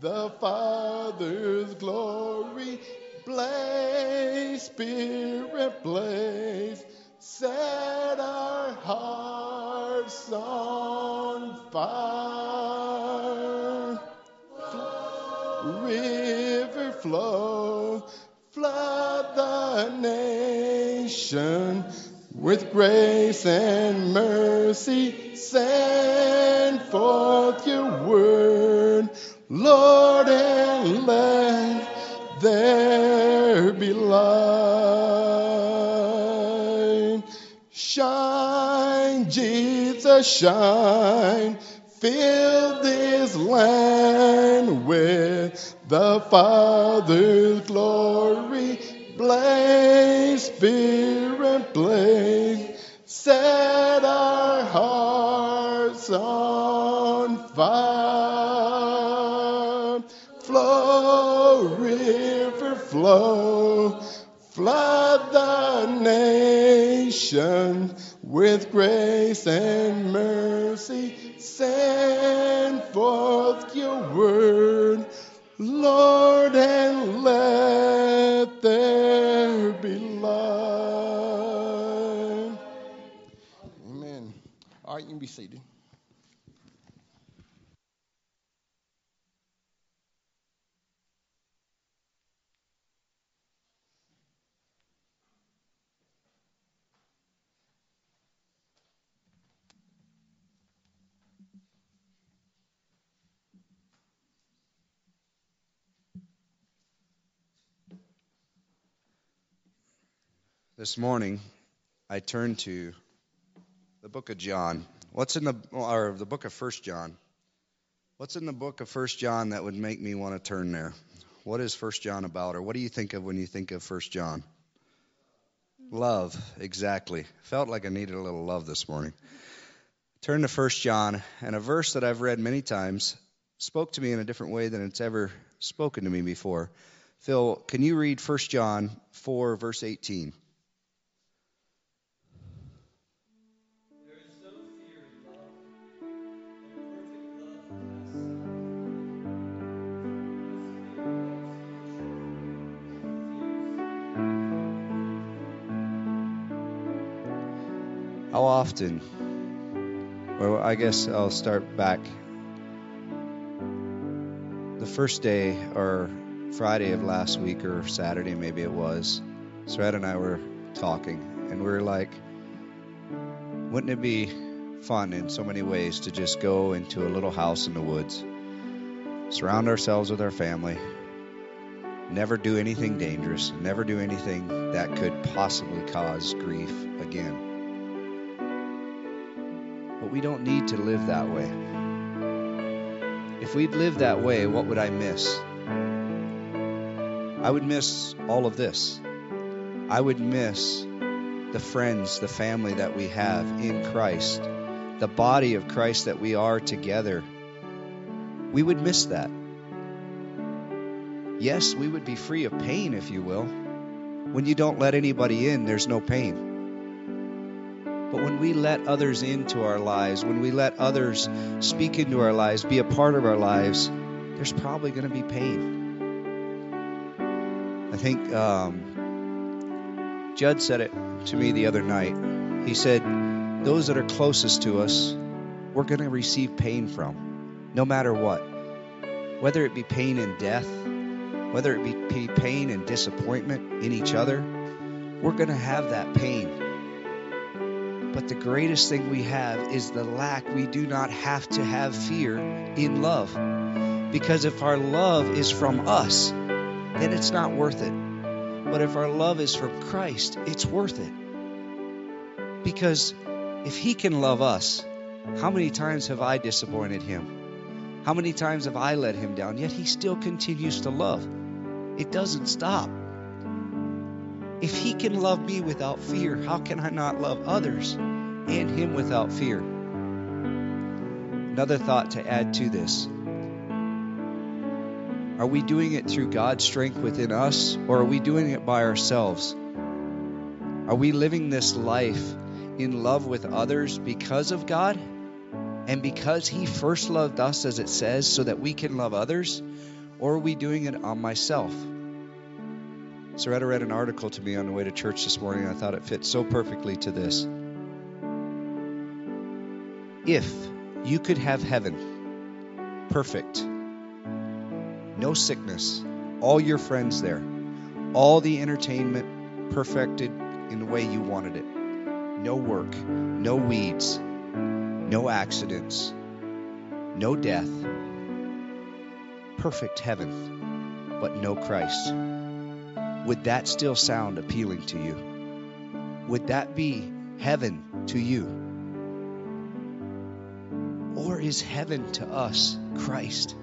the Father's glory. Blaze, Spirit, blaze, set our hearts on fire. River flow, flood the nation with grace and mercy. Send forth light. Shine, Jesus, shine. Fill this land with the Father's glory. Blaze, Spirit, blaze. Set our hearts on fire. Flow. Flood the nation with grace and mercy. Send forth your word, Lord, and let there be light. Amen. All right, you can be seated. This morning, I turned to the book of John. What's in the or the book of First John? What's in the book of First John that would make me want to turn there? What is First John about, or what do you think of when you think of First John? Love, exactly. Felt like I needed a little love this morning. Turn to First John, and a verse that I've read many times spoke to me in a different way than it's ever spoken to me before. Phil, can you read First John 4, verse 18? How often, Well, I guess I'll start back. The first day, or Friday of last week, or Saturday maybe it was, Sred and I were talking, and we were like, wouldn't it be fun in so many ways to just go into a little house in the woods, surround ourselves with our family, never do anything dangerous, never do anything that could possibly cause grief again? But we don't need to live that way. If we'd lived that way, what would I miss? I would miss all of this. I would miss the friends, the family that we have in Christ, the body of Christ that we are together. We would miss that. Yes, we would be free of pain, if you will. When you don't let anybody in, there's no pain. But when we let others into our lives, when we let others speak into our lives, be a part of our lives, there's probably going to be pain. I think um, Judd said it to me the other night. He said, Those that are closest to us, we're going to receive pain from, no matter what. Whether it be pain in death, whether it be pain and disappointment in each other, we're going to have that pain. But the greatest thing we have is the lack. We do not have to have fear in love. Because if our love is from us, then it's not worth it. But if our love is from Christ, it's worth it. Because if He can love us, how many times have I disappointed Him? How many times have I let Him down? Yet He still continues to love. It doesn't stop. If he can love me without fear, how can I not love others and him without fear? Another thought to add to this Are we doing it through God's strength within us, or are we doing it by ourselves? Are we living this life in love with others because of God And because He first loved us, as it says, so that we can love others, or are we doing it on myself? Soretta read an article to me on the way to church this morning. And I thought it fit so perfectly to this. If you could have heaven perfect, no sickness, all your friends there, all the entertainment perfected in the way you wanted it, no work, no weeds, no accidents, no death, perfect heaven, but no Christ. Would that still sound appealing to you? Would that be heaven to you? Or is heaven to us Christ?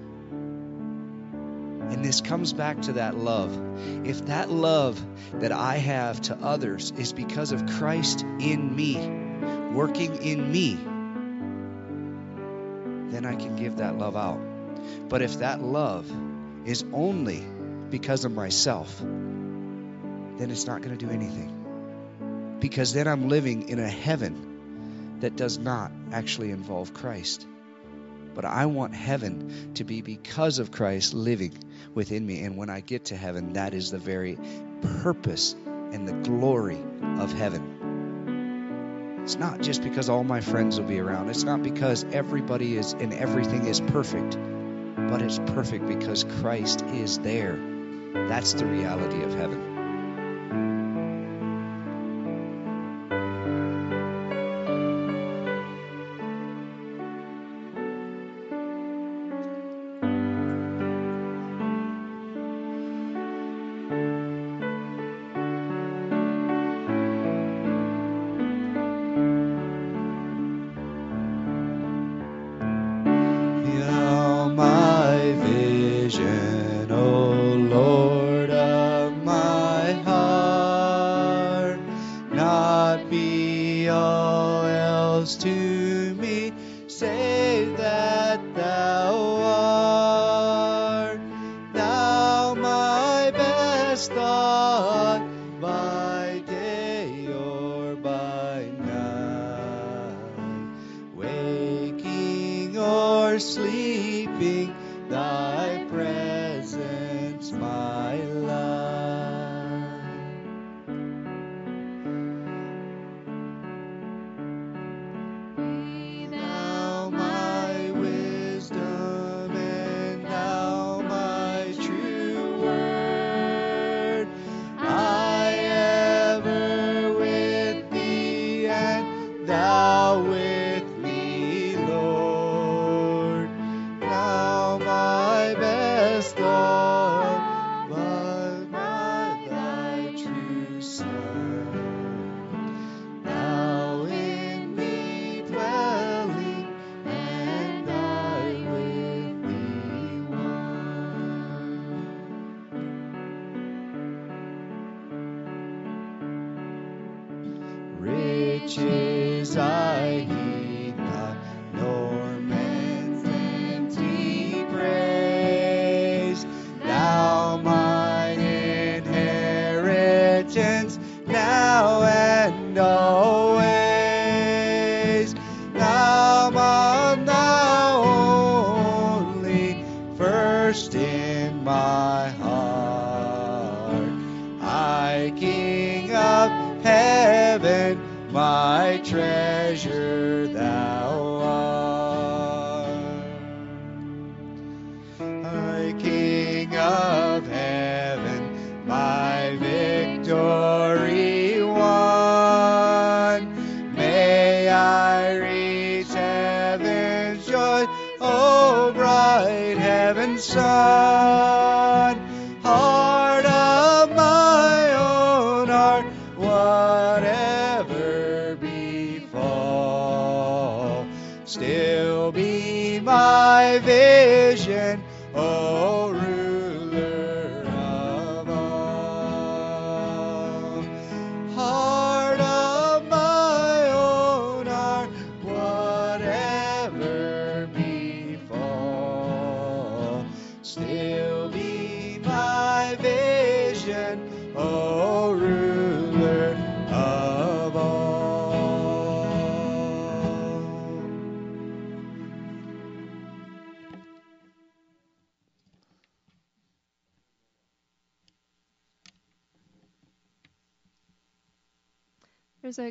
And this comes back to that love. If that love that I have to others is because of Christ in me, working in me, then I can give that love out. But if that love is only because of myself, then it's not going to do anything. Because then I'm living in a heaven that does not actually involve Christ. But I want heaven to be because of Christ living within me. And when I get to heaven, that is the very purpose and the glory of heaven. It's not just because all my friends will be around. It's not because everybody is and everything is perfect. But it's perfect because Christ is there. That's the reality of heaven.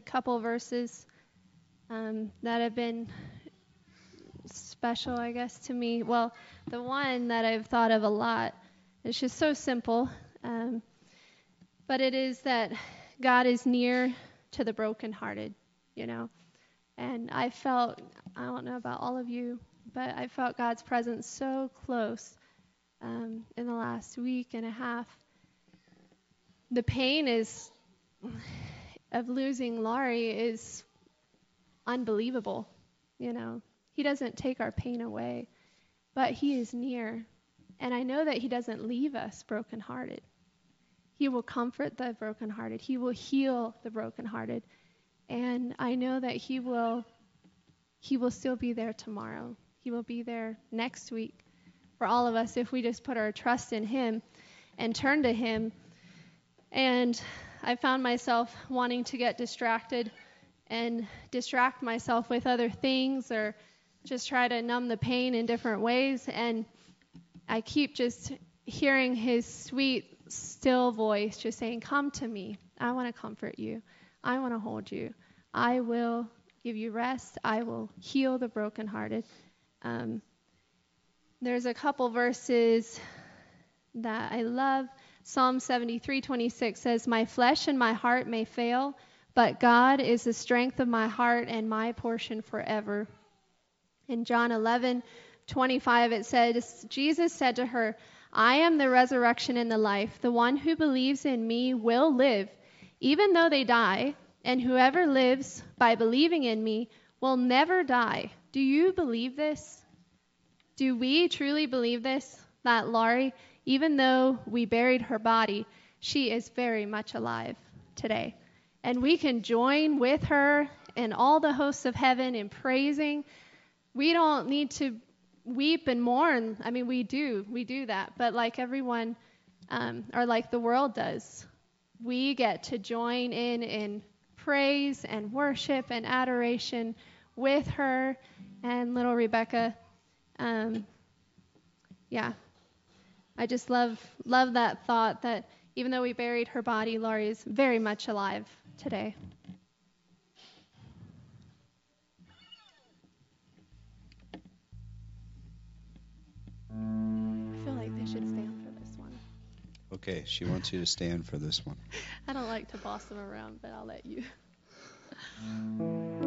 Couple verses um, that have been special, I guess, to me. Well, the one that I've thought of a lot, it's just so simple, um, but it is that God is near to the brokenhearted, you know. And I felt, I don't know about all of you, but I felt God's presence so close um, in the last week and a half. The pain is of losing Laurie is unbelievable, you know. He doesn't take our pain away, but He is near. And I know that He doesn't leave us brokenhearted. He will comfort the brokenhearted, He will heal the brokenhearted. And I know that He will. He will still be there tomorrow. He will be there next week for all of us if we just put our trust in Him and turn to Him. And I found myself wanting to get distracted and distract myself with other things or just try to numb the pain in different ways. And I keep just hearing his sweet, still voice just saying, Come to me. I want to comfort you. I want to hold you. I will give you rest. I will heal the brokenhearted. Um, there's a couple verses that I love. Psalm 73:26 says, "My flesh and my heart may fail, but God is the strength of my heart and my portion forever." In John 11:25 it says, Jesus said to her, I am the resurrection and the life. The one who believes in me will live, even though they die, and whoever lives by believing in me will never die. Do you believe this? Do we truly believe this? That Laurie, even though we buried her body, she is very much alive today. And we can join with her and all the hosts of heaven in praising we don't need to weep and mourn. I mean, we do, we do that. But like everyone, um, or like the world does, we get to join in in praise and worship and adoration with her and little Rebecca. Um, yeah, I just love love that thought that even though we buried her body, Laurie is very much alive today. I feel like they should stand for this one. Okay, she wants you to stand for this one. I don't like to boss them around, but I'll let you.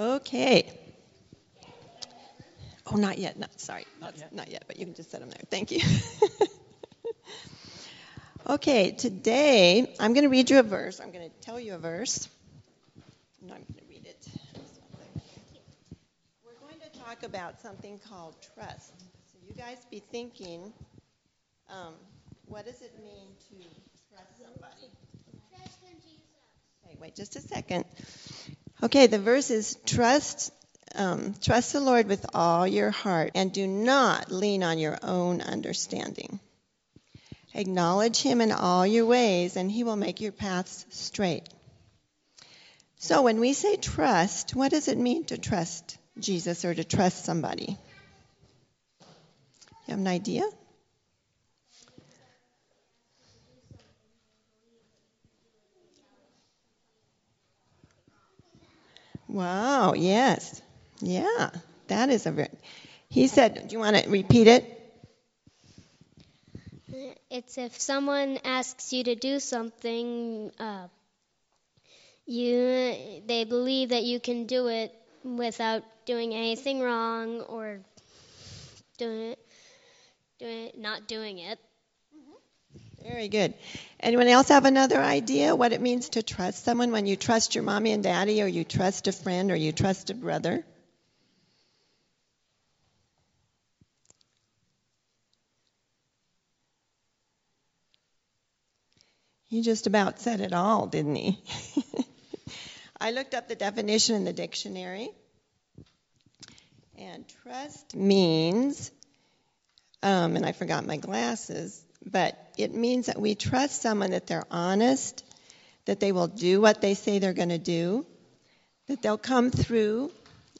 Okay. Oh, not yet. No, sorry. Not yet. not yet, but you can just set them there. Thank you. okay, today I'm going to read you a verse. I'm going to tell you a verse. No, I'm going to read it. We're going to talk about something called trust. So you guys be thinking, um, what does it mean to trust somebody? Trust in Jesus. Okay, wait just a second. Okay, the verse is trust um, trust the Lord with all your heart and do not lean on your own understanding. Acknowledge him in all your ways and he will make your paths straight. So when we say trust, what does it mean to trust Jesus or to trust somebody? You have an idea? Wow, yes. Yeah, that is a very. He said, Do you want to repeat it? It's if someone asks you to do something, uh, you they believe that you can do it without doing anything wrong or doing it, doing it, not doing it. Very good. Anyone else have another idea what it means to trust someone when you trust your mommy and daddy, or you trust a friend, or you trust a brother? He just about said it all, didn't he? I looked up the definition in the dictionary. And trust means, um, and I forgot my glasses, but it means that we trust someone that they're honest, that they will do what they say they're going to do, that they'll come through,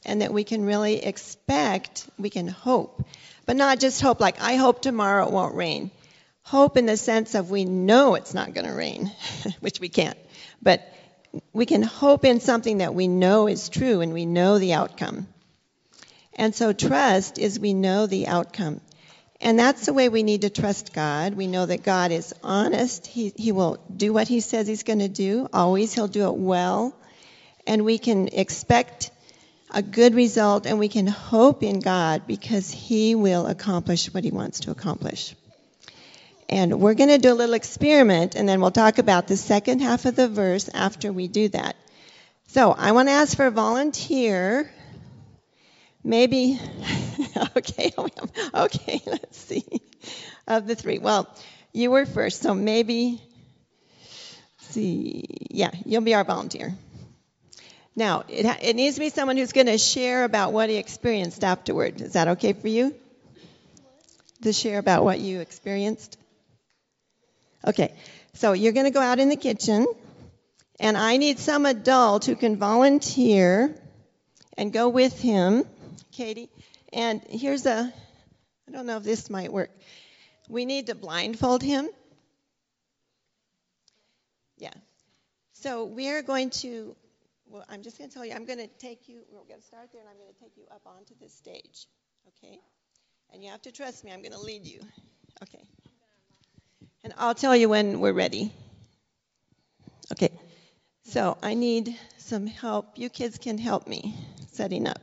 and that we can really expect, we can hope. But not just hope like, I hope tomorrow it won't rain. Hope in the sense of we know it's not going to rain, which we can't. But we can hope in something that we know is true and we know the outcome. And so trust is we know the outcome. And that's the way we need to trust God. We know that God is honest. He, he will do what He says He's going to do. Always He'll do it well. And we can expect a good result and we can hope in God because He will accomplish what He wants to accomplish. And we're going to do a little experiment and then we'll talk about the second half of the verse after we do that. So I want to ask for a volunteer. Maybe, okay, okay, let's see. Of the three. Well, you were first, so maybe, see, yeah, you'll be our volunteer. Now, it, it needs to be someone who's going to share about what he experienced afterward. Is that okay for you? To share about what you experienced? Okay, so you're going to go out in the kitchen, and I need some adult who can volunteer and go with him, Katie. And here's a, I don't know if this might work. We need to blindfold him. Yeah. So we are going to, well, I'm just going to tell you, I'm going to take you, we're going to start there, and I'm going to take you up onto the stage. Okay? And you have to trust me, I'm going to lead you. Okay. And I'll tell you when we're ready. Okay. So I need some help. You kids can help me setting up.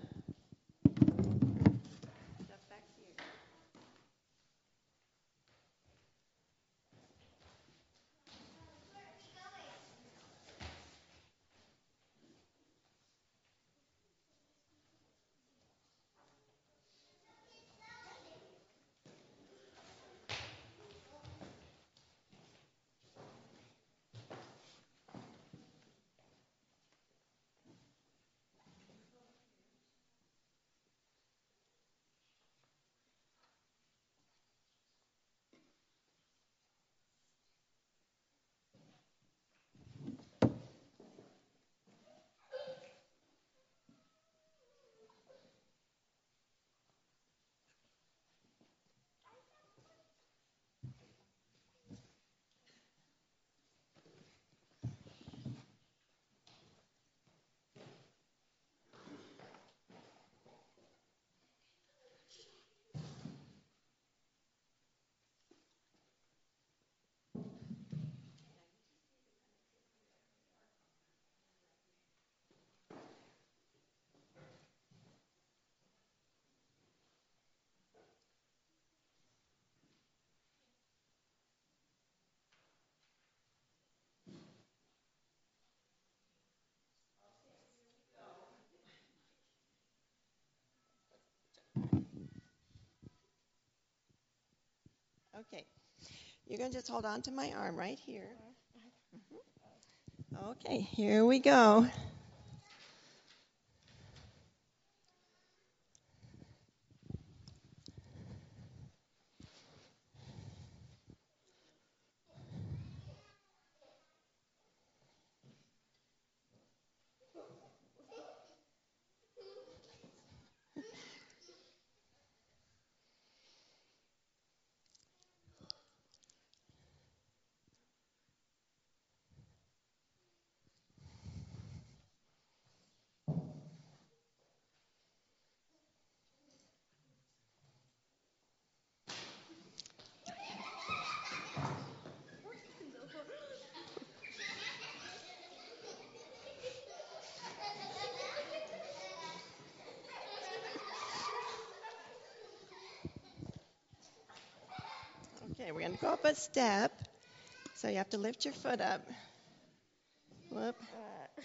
Okay. You're going to just hold on to my arm right here. Mhm. Okay, here we go. Okay, we're going to go up a step. So you have to lift your foot up. Whoop.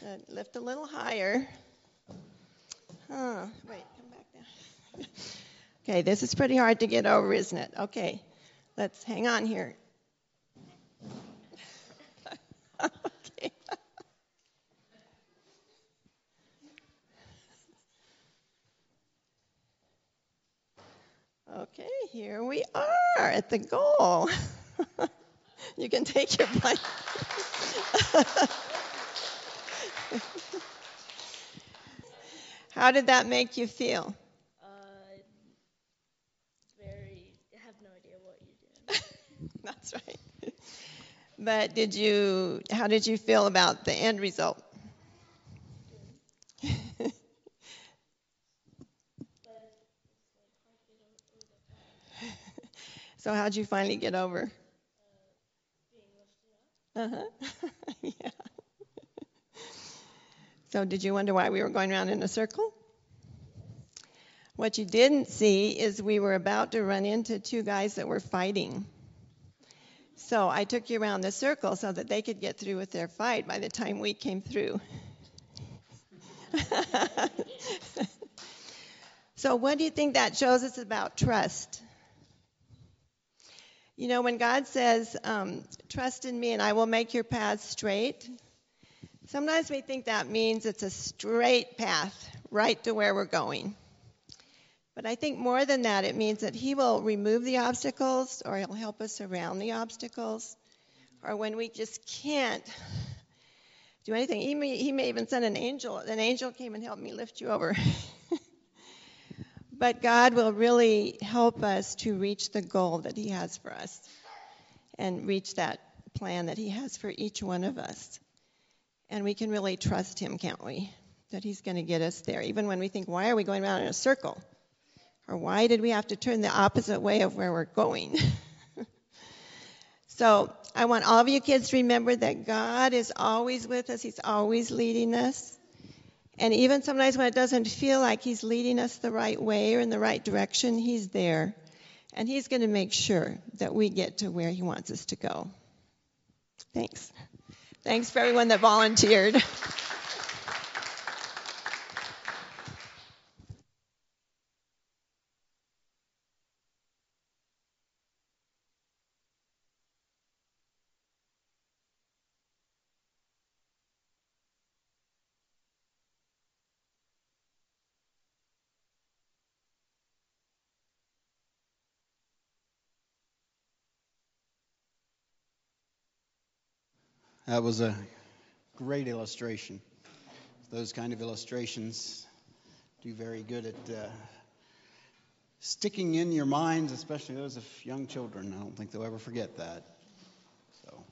Uh, lift a little higher. Huh. Wait, come back down. okay, this is pretty hard to get over, isn't it? Okay, let's hang on here. okay. Okay, here we are at the goal. you can take your blanket. How did that make you feel? Uh, very. I have no idea what you did. That's right. But did you how did you feel about the end result? so how'd you finally get over? Uh-huh. yeah. So did you wonder why we were going around in a circle? What you didn't see is we were about to run into two guys that were fighting. So I took you around the circle so that they could get through with their fight by the time we came through. so, what do you think that shows us about trust? You know, when God says, um, Trust in me and I will make your path straight, sometimes we think that means it's a straight path right to where we're going. But I think more than that, it means that He will remove the obstacles or He'll help us around the obstacles. Or when we just can't do anything, He may, he may even send an angel. An angel came and helped me lift you over. but God will really help us to reach the goal that He has for us and reach that plan that He has for each one of us. And we can really trust Him, can't we? That He's going to get us there, even when we think, why are we going around in a circle? Or why did we have to turn the opposite way of where we're going? so I want all of you kids to remember that God is always with us, He's always leading us. And even sometimes when it doesn't feel like He's leading us the right way or in the right direction, He's there. And He's going to make sure that we get to where He wants us to go. Thanks. Thanks for everyone that volunteered. That was a great illustration. Those kind of illustrations do very good at uh, sticking in your minds, especially those of young children. I don't think they'll ever forget that. So,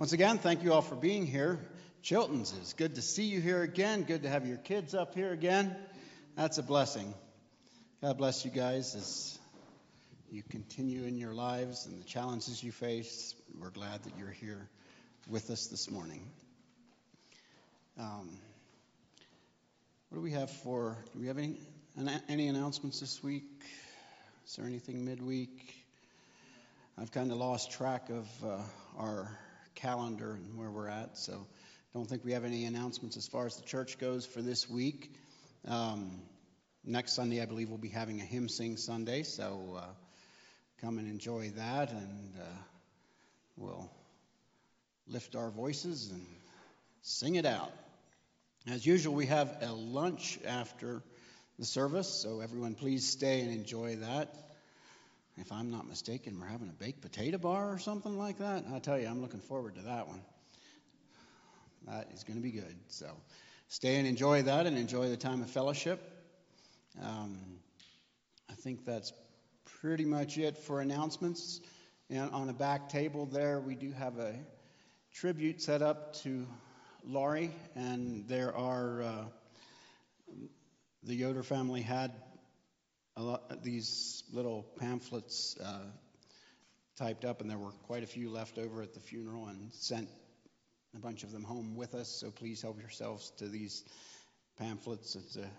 once again, thank you all for being here. Chilton's is good to see you here again. Good to have your kids up here again. That's a blessing. God bless you guys as you continue in your lives and the challenges you face. We're glad that you're here with us this morning. Um, what do we have for? Do we have any any announcements this week? Is there anything midweek? I've kind of lost track of uh, our calendar and where we're at, so don't think we have any announcements as far as the church goes for this week. Um, next Sunday, I believe we'll be having a hymn sing Sunday, so uh, come and enjoy that, and uh, we'll lift our voices and sing it out. As usual, we have a lunch after the service, so everyone please stay and enjoy that. If I'm not mistaken, we're having a baked potato bar or something like that. I tell you, I'm looking forward to that one. That is going to be good. So stay and enjoy that and enjoy the time of fellowship. Um, I think that's pretty much it for announcements. And on the back table there, we do have a tribute set up to Laurie, and there are uh, the Yoder family had lot, these little pamphlets uh, typed up, and there were quite a few left over at the funeral, and sent a bunch of them home with us. So please help yourselves to these pamphlets. It's a,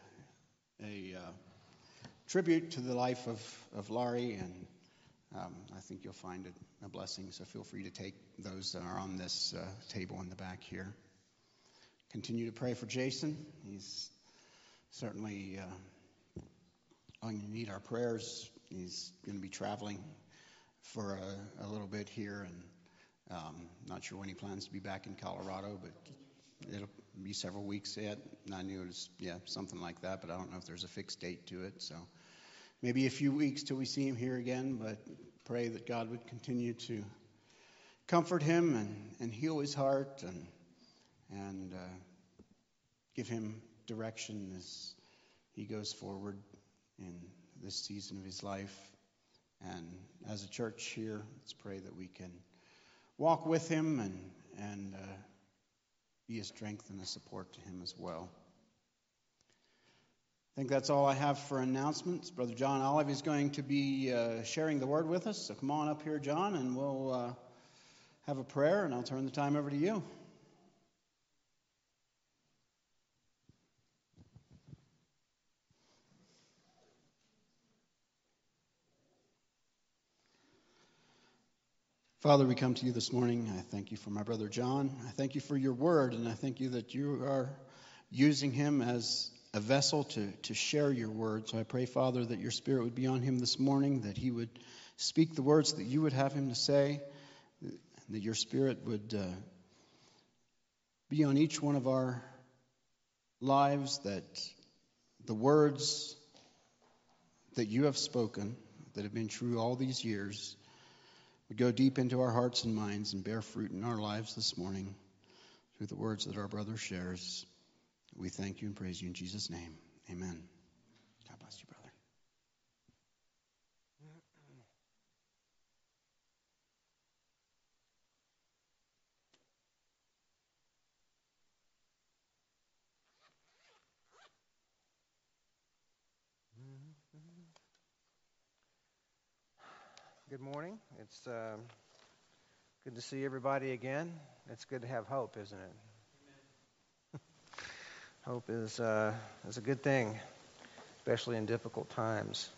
a uh, tribute to the life of, of Laurie, and um, I think you'll find it a blessing. So feel free to take those that are on this uh, table in the back here. Continue to pray for Jason. He's certainly uh, going to need our prayers. He's going to be traveling for a, a little bit here, and um, not sure when he plans to be back in Colorado, but it'll be several weeks yet. I knew it was, yeah, something like that, but I don't know if there's a fixed date to it. So maybe a few weeks till we see him here again, but pray that God would continue to comfort him and, and heal his heart and, and uh, give him direction as he goes forward in this season of his life. And as a church here, let's pray that we can walk with him and, and uh, be a strength and a support to him as well. I think that's all I have for announcements. Brother John Olive is going to be uh, sharing the word with us. So come on up here, John, and we'll uh, have a prayer, and I'll turn the time over to you. Father, we come to you this morning. I thank you for my brother John. I thank you for your word, and I thank you that you are using him as a vessel to, to share your word. So I pray, Father, that your spirit would be on him this morning, that he would speak the words that you would have him to say, that your spirit would uh, be on each one of our lives, that the words that you have spoken, that have been true all these years, would go deep into our hearts and minds and bear fruit in our lives this morning through the words that our brother shares. We thank you and praise you in Jesus' name. Amen. God bless you, brother. Good morning. It's uh, good to see everybody again. It's good to have hope, isn't it? hope is uh, is a good thing, especially in difficult times.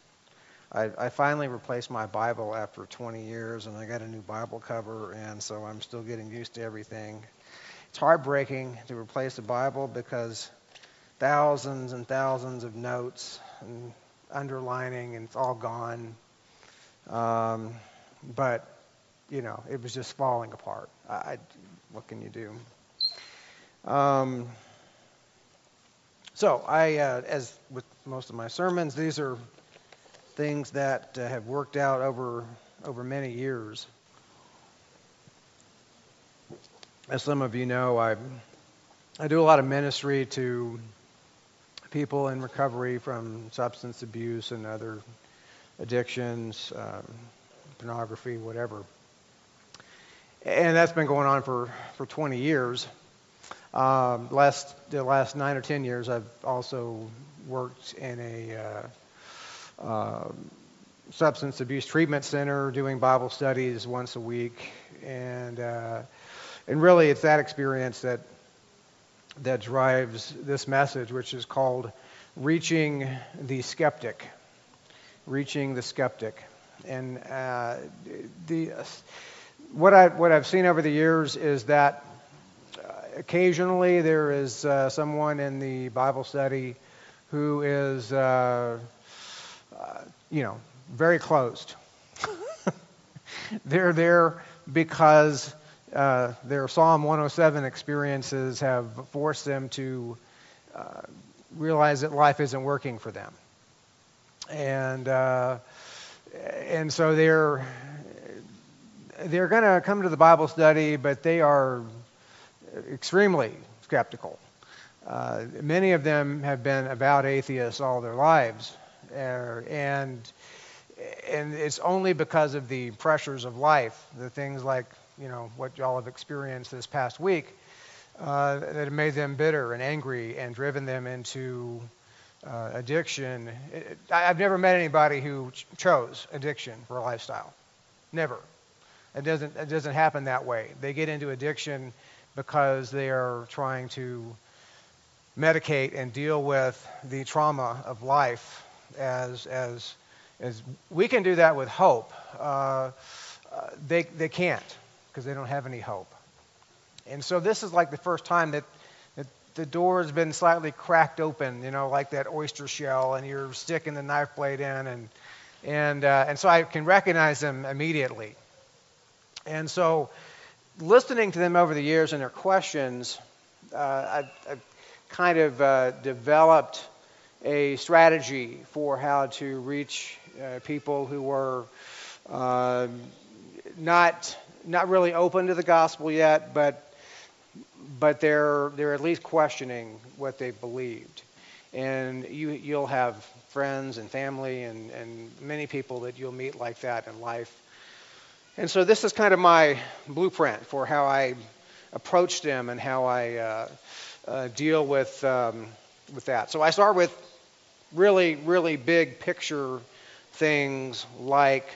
I, I finally replaced my Bible after 20 years, and I got a new Bible cover, and so I'm still getting used to everything. It's heartbreaking to replace a Bible because thousands and thousands of notes and underlining, and it's all gone um, but, you know, it was just falling apart. I, what can you do? Um, so, I, uh, as with most of my sermons, these are things that uh, have worked out over over many years. As some of you know, I I do a lot of ministry to people in recovery from substance abuse and other addictions, um, pornography, whatever. And that's been going on for, for 20 years. Um, last the last nine or 10 years, I've also worked in a uh, uh, substance abuse treatment center, doing Bible studies once a week, and uh, and really, it's that experience that that drives this message, which is called reaching the skeptic reaching the skeptic. And uh, the, what, I, what I've seen over the years is that uh, occasionally there is uh, someone in the Bible study who is, uh, uh, you know, very closed. They're there because uh, their Psalm 107 experiences have forced them to uh, realize that life isn't working for them. And, uh, and so they're, they're going to come to the Bible study, but they are extremely skeptical. Uh, many of them have been about atheists all their lives, uh, and and it's only because of the pressures of life, the things like you know what y'all have experienced this past week, uh, that have made them bitter and angry and driven them into uh, addiction. It, I've never met anybody who ch- chose addiction for a lifestyle. Never. It doesn't. It doesn't happen that way. They get into addiction because they are trying to medicate and deal with the trauma of life as as as we can do that with hope. Uh, uh, they they can't because they don't have any hope. And so this is like the first time that, that the door has been slightly cracked open, you know, like that oyster shell, and you're sticking the knife blade in, and and uh, and so I can recognize them immediately. And so, listening to them over the years and their questions, uh, I, I kind of uh, developed a strategy for how to reach uh, people who were uh, not not really open to the gospel yet, but but they're they're at least questioning what they believed. And you you'll have friends and family and, and many people that you'll meet like that in life. And so this is kind of my blueprint for how I approach them and how I uh, uh, deal with um, with that. So I start with really really big picture things like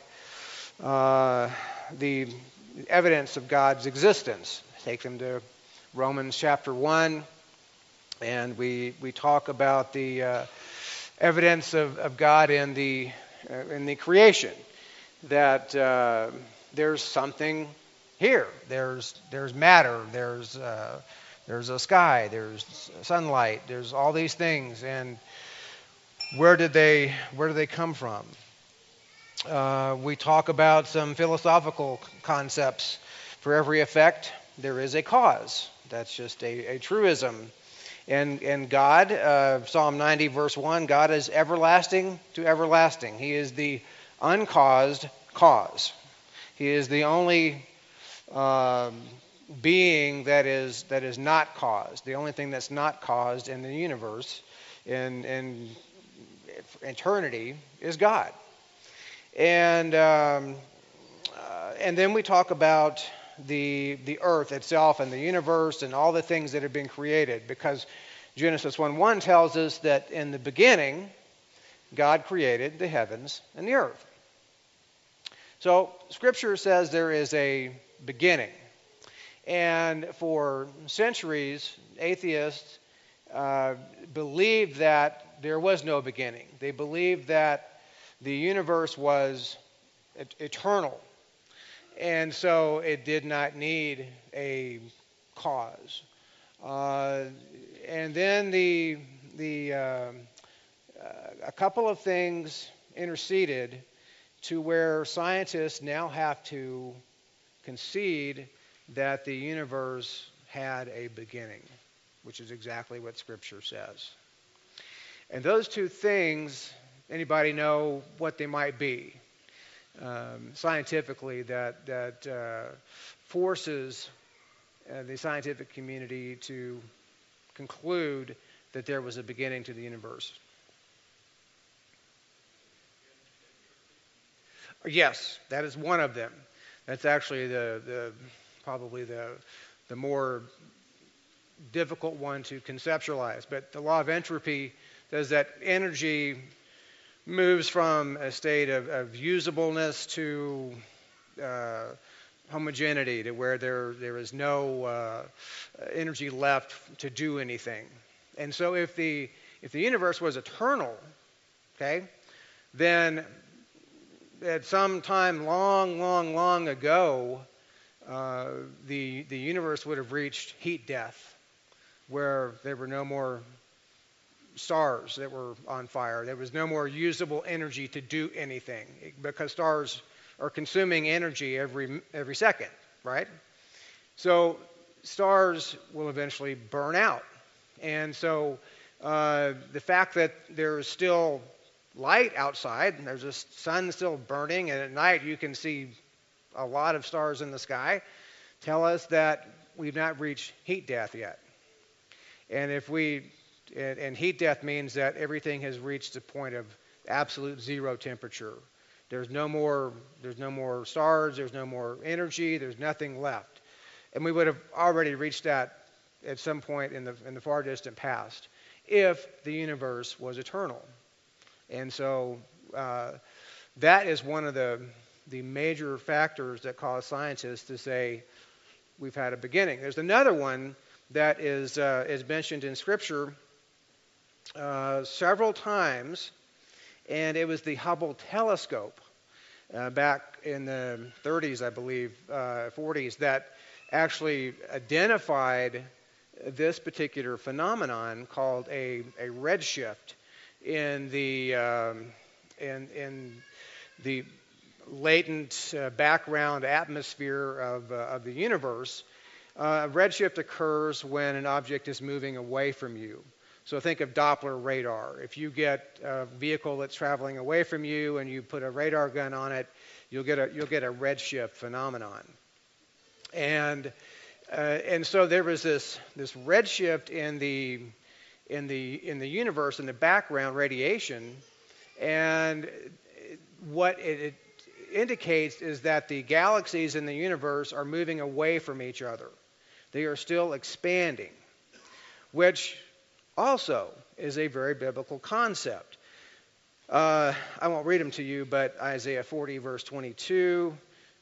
uh, the evidence of God's existence. Take them to Romans chapter 1, and we, we talk about the uh, evidence of, of God in the, uh, in the creation, that uh, there's something here. There's, there's matter, there's, uh, there's a sky, there's sunlight, there's all these things, and where did they, where do they come from? Uh, we talk about some philosophical concepts. For every effect, there is a cause. That's just a, a truism. And, and God, uh, Psalm 90, verse 1, God is everlasting to everlasting. He is the uncaused cause. He is the only um, being that is, that is not caused, the only thing that's not caused in the universe, in, in eternity, is God. And, um, uh, and then we talk about the, the earth itself and the universe and all the things that have been created because Genesis 1 1 tells us that in the beginning, God created the heavens and the earth. So, Scripture says there is a beginning. And for centuries, atheists uh, believed that there was no beginning. They believed that the universe was eternal. And so it did not need a cause. Uh, and then the, the, uh, uh, a couple of things interceded to where scientists now have to concede that the universe had a beginning, which is exactly what Scripture says. And those two things Anybody know what they might be um, scientifically that, that uh, forces uh, the scientific community to conclude that there was a beginning to the universe? Yes, that is one of them. That's actually the, the probably the, the more difficult one to conceptualize. But the law of entropy says that energy moves from a state of, of usableness to uh, homogeneity, to where there, there is no uh, energy left to do anything. And so if the, if the universe was eternal, okay, then at some time long, long, long ago, uh, the, the universe would have reached heat death, where there were no more stars that were on fire. There was no more usable energy to do anything because stars are consuming energy every every second, right? So stars will eventually burn out, and so uh, the fact that there's still light outside, and there's a sun still burning, and at night you can see a lot of stars in the sky, tell us that we've not reached heat death yet. And if we and, and heat death means that everything has reached a point of absolute zero temperature. There's no more there's no more stars, there's no more energy, there's nothing left. And we would have already reached that at some point in the in the far distant past if the universe was eternal. And so uh, that is one of the the major factors that cause scientists to say we've had a beginning. There's another one that is uh, is mentioned in Scripture uh, several times, and it was the Hubble telescope uh, back in the 30s, I believe, 40s, uh, that actually identified this particular phenomenon called a, a redshift in the um, in, in the latent uh, background atmosphere of, uh, of the universe. Uh, redshift occurs when an object is moving away from you. So think of Doppler radar. If you get a vehicle that's traveling away from you and you put a radar gun on it, you'll get a you'll get a redshift phenomenon. And uh, and so there was this this redshift in the in the in the universe in the background radiation, and what it, it indicates is that the galaxies in the universe are moving away from each other. They are still expanding, which also is a very biblical concept. Uh, I won't read them to you, but Isaiah 40, verse 22,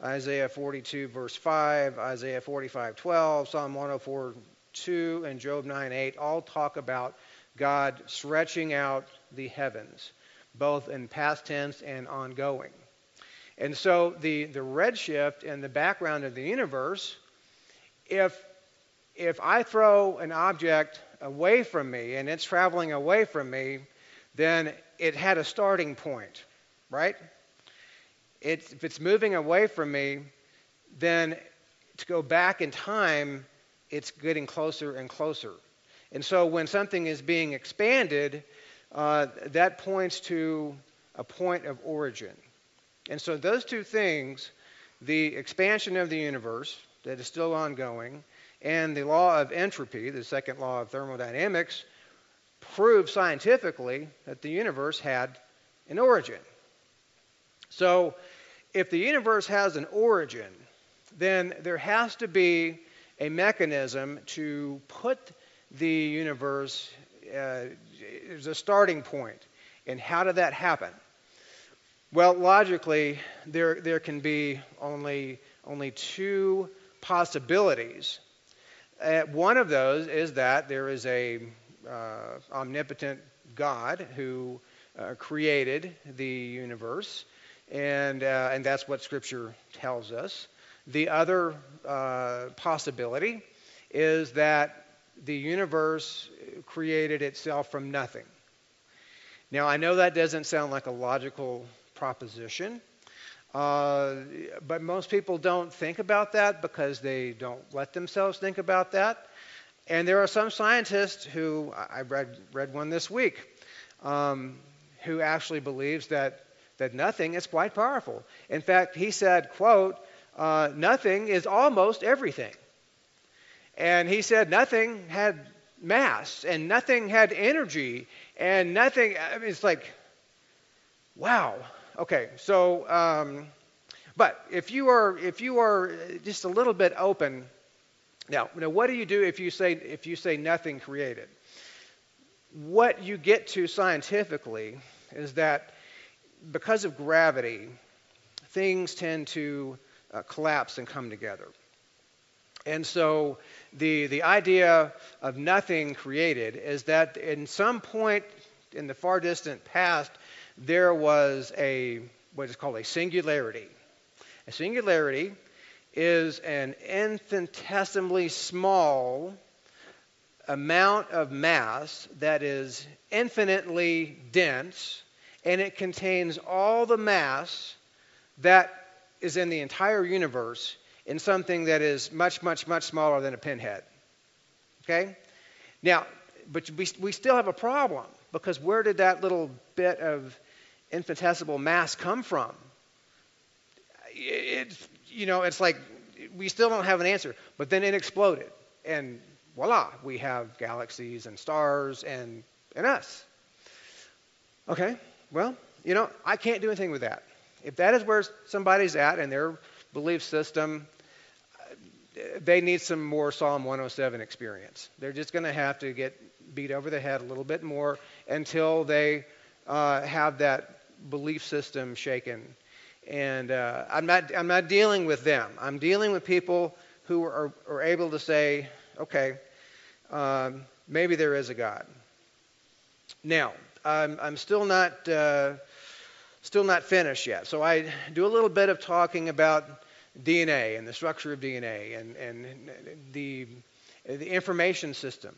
Isaiah 42, verse 5, Isaiah 45, 12, Psalm 104, 2, and Job 9, 8 all talk about God stretching out the heavens, both in past tense and ongoing. And so the, the redshift in the background of the universe, if, if I throw an object away from me and it's traveling away from me, then it had a starting point, right? It's, if it's moving away from me, then to go back in time, it's getting closer and closer. And so when something is being expanded, uh, that points to a point of origin. And so those two things, the expansion of the universe that is still ongoing, and the law of entropy, the second law of thermodynamics, prove scientifically that the universe had an origin. So, if the universe has an origin, then there has to be a mechanism to put the universe uh, as a starting point. And how did that happen? Well, logically, there, there can be only, only two possibilities uh, one of those is that there is a uh, omnipotent God who uh, created the universe, and uh, and that's what Scripture tells us. The other uh, possibility is that the universe created itself from nothing. Now, I know that doesn't sound like a logical proposition, uh, but most people don't think about that because they don't let themselves think about that. And there are some scientists who, I read, read one this week, um, who actually believes that, that nothing is quite powerful. In fact, he said, quote, uh, nothing is almost everything. And he said nothing had mass and nothing had energy and nothing, I mean, it's like, wow, Okay, so, um, but if you are if you are just a little bit open, now, now what do you do if you say if you say nothing created? What you get to scientifically is that because of gravity, things tend to uh, collapse and come together. And so the, the idea of nothing created is that in some point in the far distant past, there was a what is called a singularity. A singularity is an infinitesimally small amount of mass that is infinitely dense, and it contains all the mass that is in the entire universe in something that is much, much, much smaller than a pinhead. Okay? Now, but we, we still have a problem because where did that little bit of infinitesimal mass come from? It, you know, it's like we still don't have an answer. But then it exploded, and voila, we have galaxies and stars and, and us. Okay, well, you know, I can't do anything with that. If that is where somebody's at in their belief system, they need some more Psalm 107 experience. They're just going to have to get beat over the head a little bit more until they uh, have that belief system shaken. And uh, I'm, not, I'm not dealing with them. I'm dealing with people who are, are able to say, okay, um, maybe there is a God. Now, I'm, I'm still not uh, still not finished yet. So I do a little bit of talking about DNA and the structure of DNA and, and the, the information system.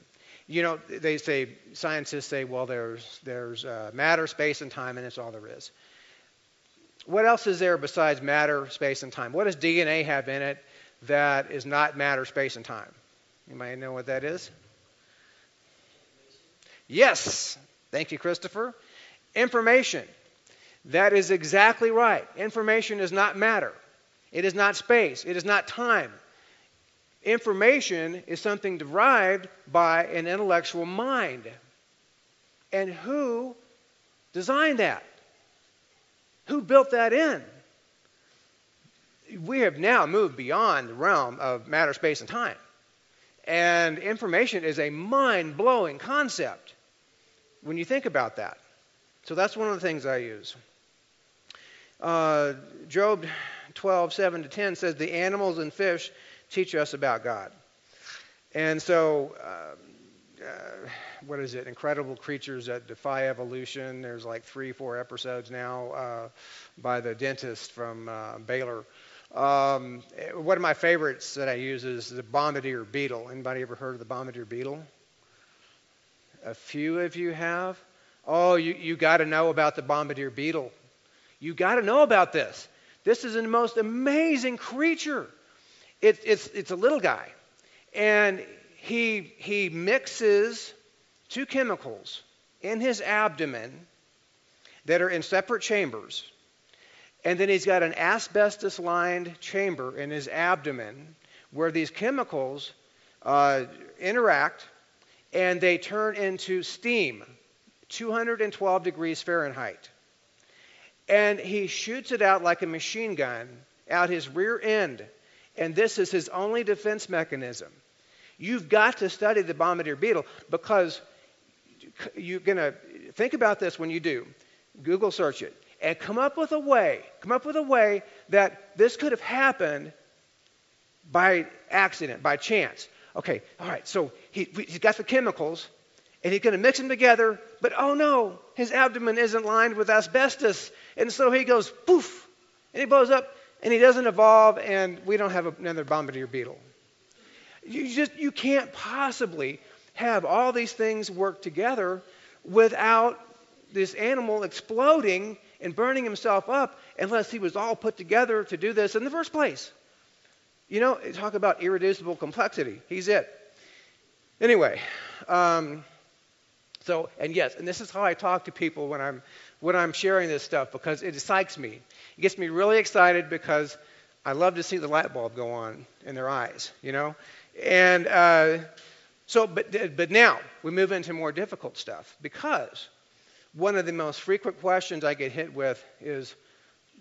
You know, they say, scientists say, well, there's, there's uh, matter, space, and time, and that's all there is. What else is there besides matter, space, and time? What does DNA have in it that is not matter, space, and time? You might know what that is? Yes. Thank you, Christopher. Information. That is exactly right. Information is not matter. It is not space. It is not time. Information is something derived by an intellectual mind. And who designed that? Who built that in? We have now moved beyond the realm of matter, space, and time. And information is a mind blowing concept when you think about that. So that's one of the things I use. Uh, Job 12, 7 to 10 says, The animals and fish teach us about God. And so, uh, uh, what is it? Incredible creatures that defy evolution. There's like three, four episodes now uh, by the dentist from uh, Baylor. Um, one of my favorites that I use is the bombardier beetle. Anybody ever heard of the bombardier beetle? A few of you have. Oh, you, you got to know about the bombardier beetle. You got to know about this. This is the most amazing creature. It, it's, it's a little guy, and he, he mixes two chemicals in his abdomen that are in separate chambers. And then he's got an asbestos lined chamber in his abdomen where these chemicals uh, interact and they turn into steam, 212 degrees Fahrenheit and he shoots it out like a machine gun out his rear end. And this is his only defense mechanism. You've got to study the bombardier beetle because you're going to think about this when you do. Google search it and come up with a way, come up with a way that this could have happened by accident, by chance. Okay, all right, so he, he's got the chemicals and he's going to mix them together, but oh no, his abdomen isn't lined with asbestos. And so he goes poof, and he blows up, and he doesn't evolve, and we don't have another bombardier beetle. You just you can't possibly have all these things work together without this animal exploding and burning himself up unless he was all put together to do this in the first place. You know, talk about irreducible complexity. He's it. Anyway, um, so, and yes, and this is how I talk to people when I'm when I'm sharing this stuff because it excites me. It gets me really excited because I love to see the light bulb go on in their eyes, you know. And uh, so, but but now we move into more difficult stuff because one of the most frequent questions I get hit with is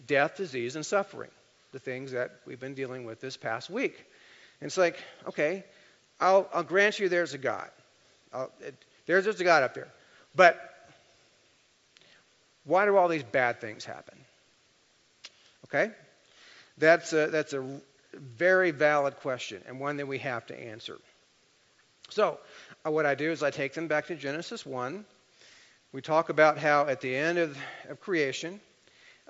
death, disease, and suffering, the things that we've been dealing with this past week. And it's like, okay, I'll, I'll grant you there's a God. It, there's just a God up there. But why do all these bad things happen? Okay? That's a, that's a very valid question and one that we have to answer. So, uh, what I do is I take them back to Genesis 1. We talk about how at the end of, of creation,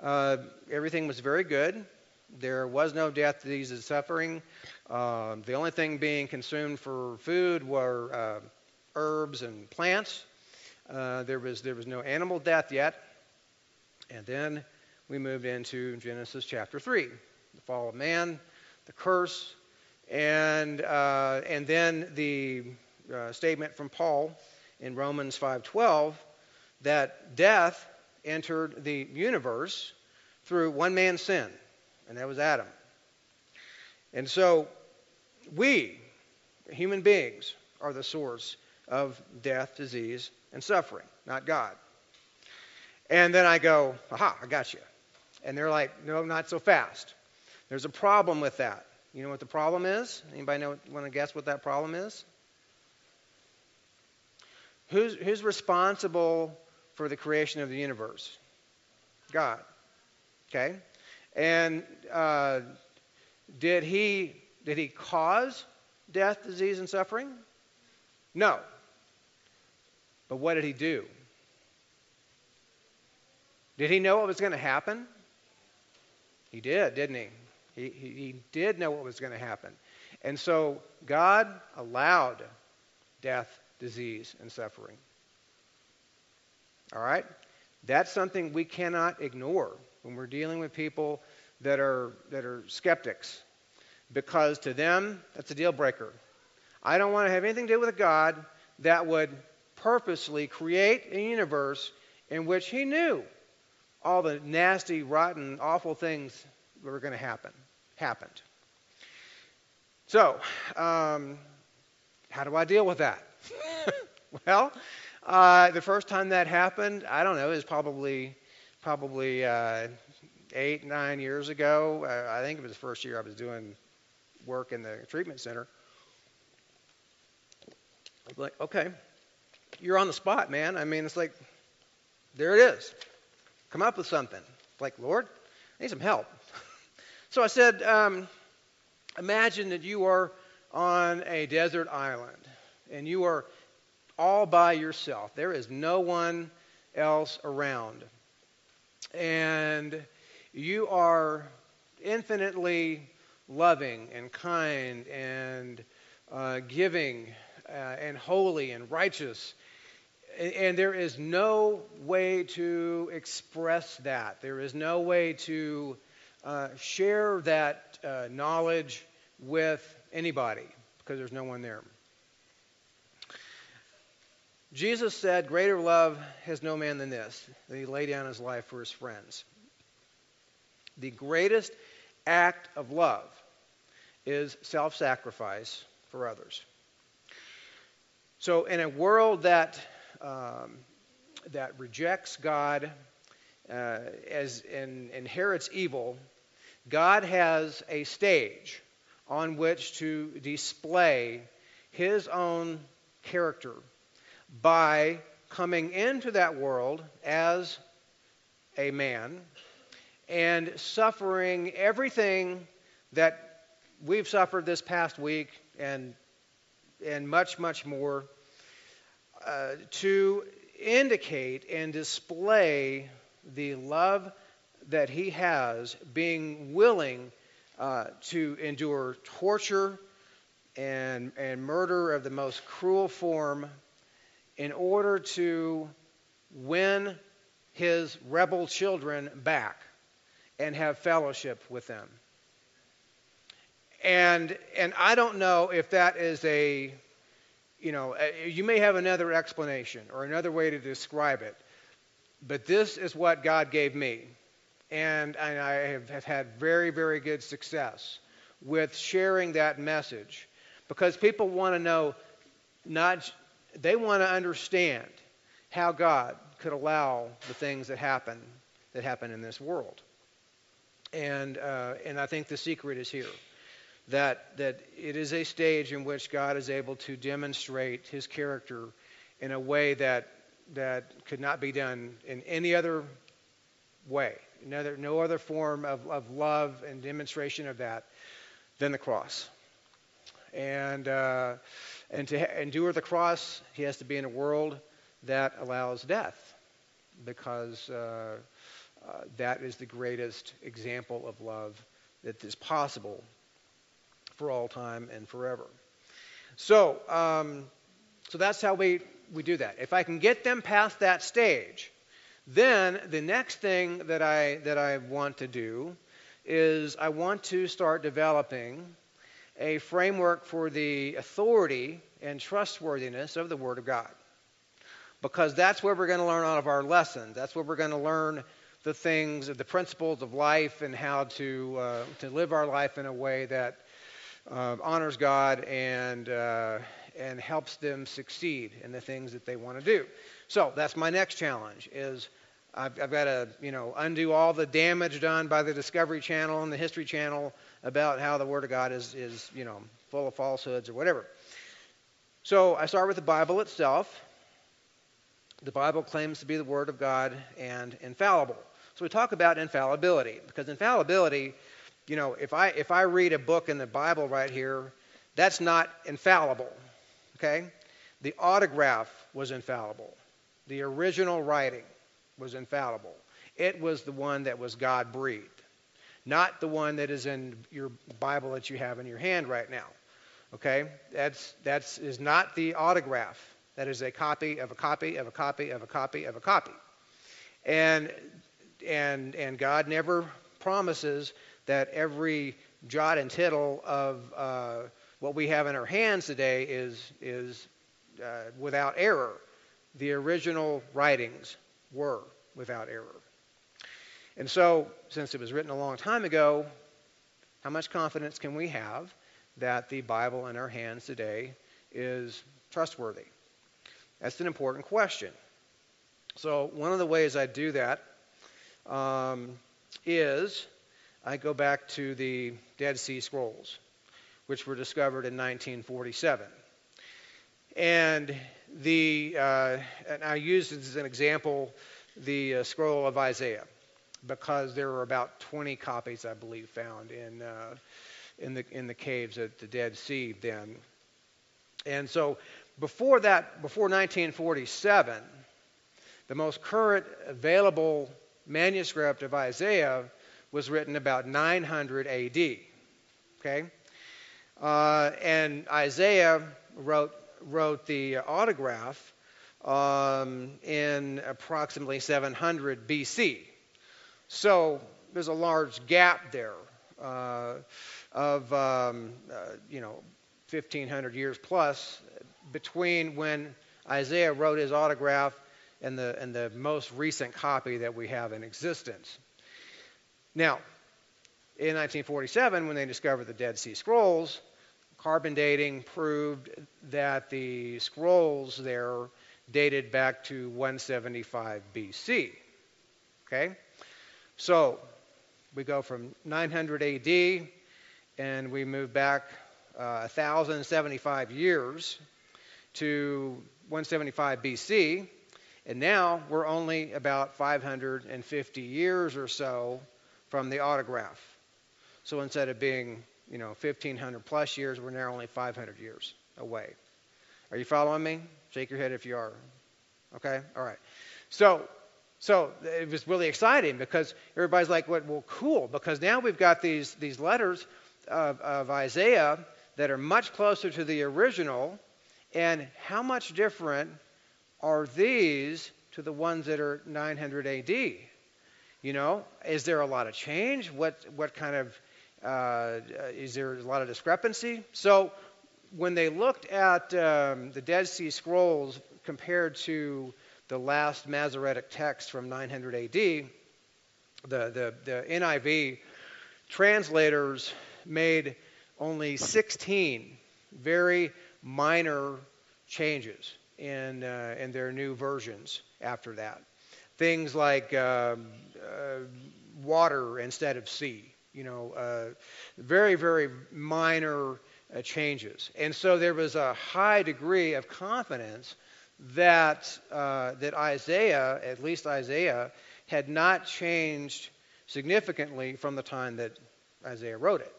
uh, everything was very good. There was no death, disease, and suffering. Uh, the only thing being consumed for food were uh, herbs and plants. Uh, there, was, there was no animal death yet. And then we moved into Genesis chapter 3. the fall of man, the curse, and, uh, and then the uh, statement from Paul in Romans 5:12 that death entered the universe through one man's sin, and that was Adam. And so we, human beings, are the source of death, disease, and suffering, not God. And then I go, aha, I got you. And they're like, no, not so fast. There's a problem with that. You know what the problem is? Anybody know, want to guess what that problem is? Who's, who's responsible for the creation of the universe? God. Okay? And uh, did he did he cause death, disease, and suffering? No. But what did he do? Did he know what was going to happen? He did, didn't he? He, he, did know what was going to happen. And so God allowed death, disease, and suffering. All right? That's something we cannot ignore when we're dealing with people that are, that are skeptics, because to them, that's a deal breaker. I don't want to have anything to do with a God that would purposely create a universe in which he knew all the nasty, rotten, awful things that were going to happen happened. So, um, how do I deal with that? well, uh, the first time that happened, I don't know, is probably probably uh, eight, nine years ago. Uh, I think it was the first year I was doing work in the treatment center. Was like, okay, you're on the spot, man. I mean, it's like, there it is. Come up with something. Like, Lord, I need some help. so I said, um, imagine that you are on a desert island and you are all by yourself. There is no one else around. And you are infinitely loving and kind and uh, giving uh, and holy and righteous. And, there is no way to express that. There is no way to uh, share that uh, knowledge with anybody because there's no one there. Jesus said, Greater love has no man than this, that he lay down his life for his friends. The greatest act of love is self sacrifice for others. So, in a world that, um, that rejects God uh, as, and inherits evil, God has a stage on which to display his own character by coming into that world as a man and suffering everything that we've suffered this past week and, and much, much more uh, to indicate and display the love that he has, being willing uh, to endure torture and, and murder of the most cruel form in order to win his rebel children back and have fellowship with them. And and I don't know if that is a you know, you may have another explanation or another way to describe it, but this is what God gave me. And, and I have, have had very, very good success with sharing that message because people want to know not they want to understand how God could allow the things that happen that happen in this world. And, uh, and I think the secret is here that, that it is a stage in which God is able to demonstrate his character in a way that, that could not be done in any other way, no other, no other form of, of love and demonstration of that than the cross. And, uh, and to endure the cross, he has to be in a world that allows death because uh, uh, that is the greatest example of love that is possible for all time and forever. So, um, so that's how we, we do that. If I can get them past that stage, then the next thing that I, that I want to do is I want to start developing a framework for the authority and trustworthiness of the Word of God. Because that's where we're going to learn all of our lessons. That's where we're going to learn the things, the principles of life, and how to uh, to live our life in a way that uh, honors God and uh, and helps them succeed in the things that they want to do. So that's my next challenge: is I've, I've got to you know undo all the damage done by the Discovery Channel and the History Channel about how the Word of God is is you know full of falsehoods or whatever. So I start with the Bible itself. The Bible claims to be the Word of God and infallible. So we talk about infallibility because infallibility, you know, if I if I read a book in the Bible right here, that's not infallible. Okay? The autograph was infallible. The original writing was infallible. It was the one that was God breathed, not the one that is in your Bible that you have in your hand right now. Okay? That's that's is not the autograph. That is a copy of a copy of a copy of a copy of a copy. And and, and God never promises that every jot and tittle of uh, what we have in our hands today is, is uh, without error. The original writings were without error. And so, since it was written a long time ago, how much confidence can we have that the Bible in our hands today is trustworthy? That's an important question. So, one of the ways I do that um, is I go back to the Dead Sea Scrolls, which were discovered in 1947. And the uh, and I use as an example the uh, scroll of Isaiah because there were about 20 copies, I believe, found in uh, in the in the caves at the Dead Sea then. And so before that, before 1947, the most current available manuscript of Isaiah was written about 900 AD. Okay? Uh, and Isaiah wrote, wrote the autograph um, in approximately 700 BC. So there's a large gap there uh, of, um, uh, you know, 1500 years plus between when Isaiah wrote his autograph and the, and the most recent copy that we have in existence. Now, in 1947, when they discovered the Dead Sea Scrolls, carbon dating proved that the scrolls there dated back to 175 BC. Okay? So, we go from 900 AD and we move back uh, 1,075 years to 175 BC. And now we're only about 550 years or so from the autograph. So instead of being, you know, 1500 plus years, we're now only 500 years away. Are you following me? Shake your head if you are. Okay? All right. So, so it was really exciting because everybody's like, well, cool, because now we've got these, these letters of, of Isaiah that are much closer to the original. And how much different are these to the ones that are 900 AD? You know, is there a lot of change? What what kind of uh, is there a lot of discrepancy? So when they looked at um, the Dead Sea Scrolls compared to the last Masoretic text from 900 AD, the, the, the NIV translators made only 16 very minor changes in, uh, in their new versions after that. Things like um, uh, water instead of sea, you know, uh, very, very minor uh, changes. And so there was a high degree of confidence that, uh, that Isaiah, at least Isaiah, had not changed significantly from the time that Isaiah wrote it.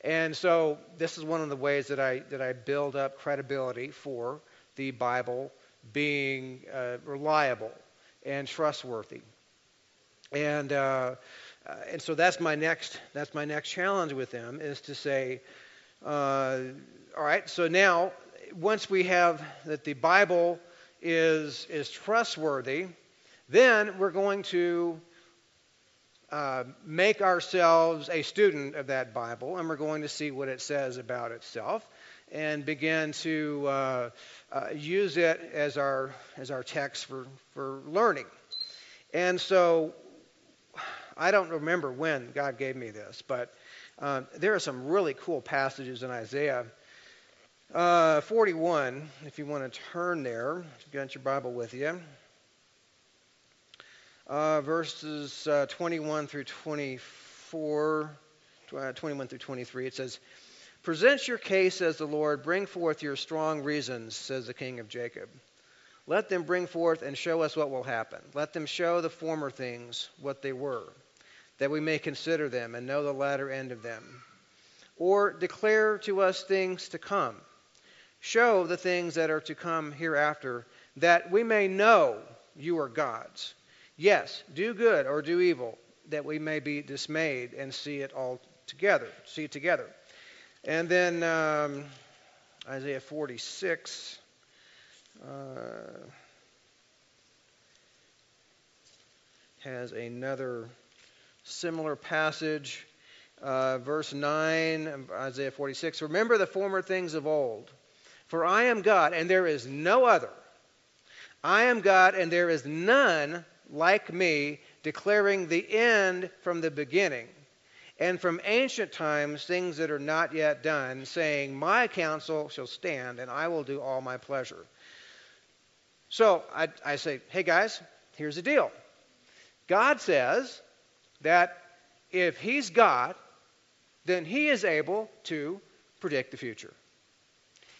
And so this is one of the ways that I, that I build up credibility for the Bible being uh, reliable and trustworthy. And uh, uh, and so that's my next that's my next challenge with them is to say, uh, all right. So now, once we have that the Bible is is trustworthy, then we're going to uh, make ourselves a student of that Bible, and we're going to see what it says about itself and begin to uh, uh, use it as our, as our text for, for learning. And so I don't remember when God gave me this, but uh, there are some really cool passages in Isaiah. Uh, 41, if you want to turn there, if you've got your Bible with you. Uh, verses uh, 21 through 24, uh, 21 through 23, it says, Present your case, says the Lord. Bring forth your strong reasons, says the King of Jacob. Let them bring forth and show us what will happen. Let them show the former things what they were that we may consider them and know the latter end of them. Or declare to us things to come. Show the things that are to come hereafter, that we may know you are God's. Yes, do good or do evil, that we may be dismayed and see it all together. See it together. And then um, Isaiah 46. Uh, has another similar passage, uh, verse 9, of Isaiah 46. Remember the former things of old, for I am God, and there is no other. I am God, and there is none like me, declaring the end from the beginning, and from ancient times things that are not yet done, saying, My counsel shall stand, and I will do all my pleasure. So I, I say, hey guys, here's the deal. God says that if He's God, then He is able to predict the future.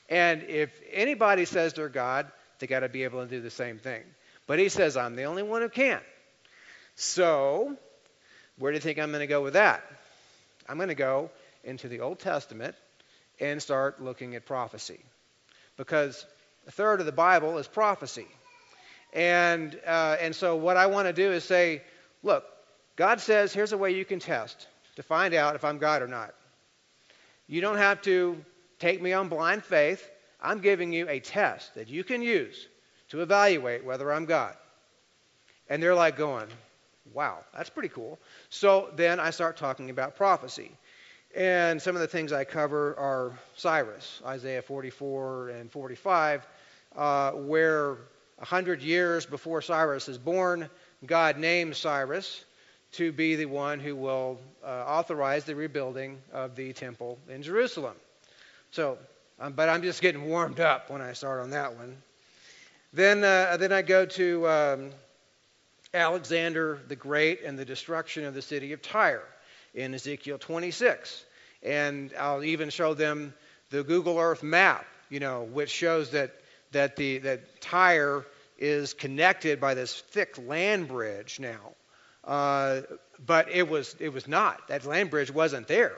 And if anybody says they're God, they got to be able to do the same thing. But He says, I'm the only one who can. So, where do you think I'm going to go with that? I'm going to go into the Old Testament and start looking at prophecy. Because a third of the Bible is prophecy. And, uh, and so, what I want to do is say, look, God says, here's a way you can test to find out if I'm God or not. You don't have to take me on blind faith. I'm giving you a test that you can use to evaluate whether I'm God. And they're like going, wow, that's pretty cool. So then I start talking about prophecy. And some of the things I cover are Cyrus, Isaiah 44 and 45, uh, where 100 years before Cyrus is born, God names Cyrus to be the one who will uh, authorize the rebuilding of the temple in Jerusalem. So, um, but I'm just getting warmed up when I start on that one. Then, uh, then I go to um, Alexander the Great and the destruction of the city of Tyre in Ezekiel 26. And I'll even show them the Google Earth map, you know, which shows that, that, the, that Tyre is connected by this thick land bridge now. Uh, but it was, it was not. That land bridge wasn't there.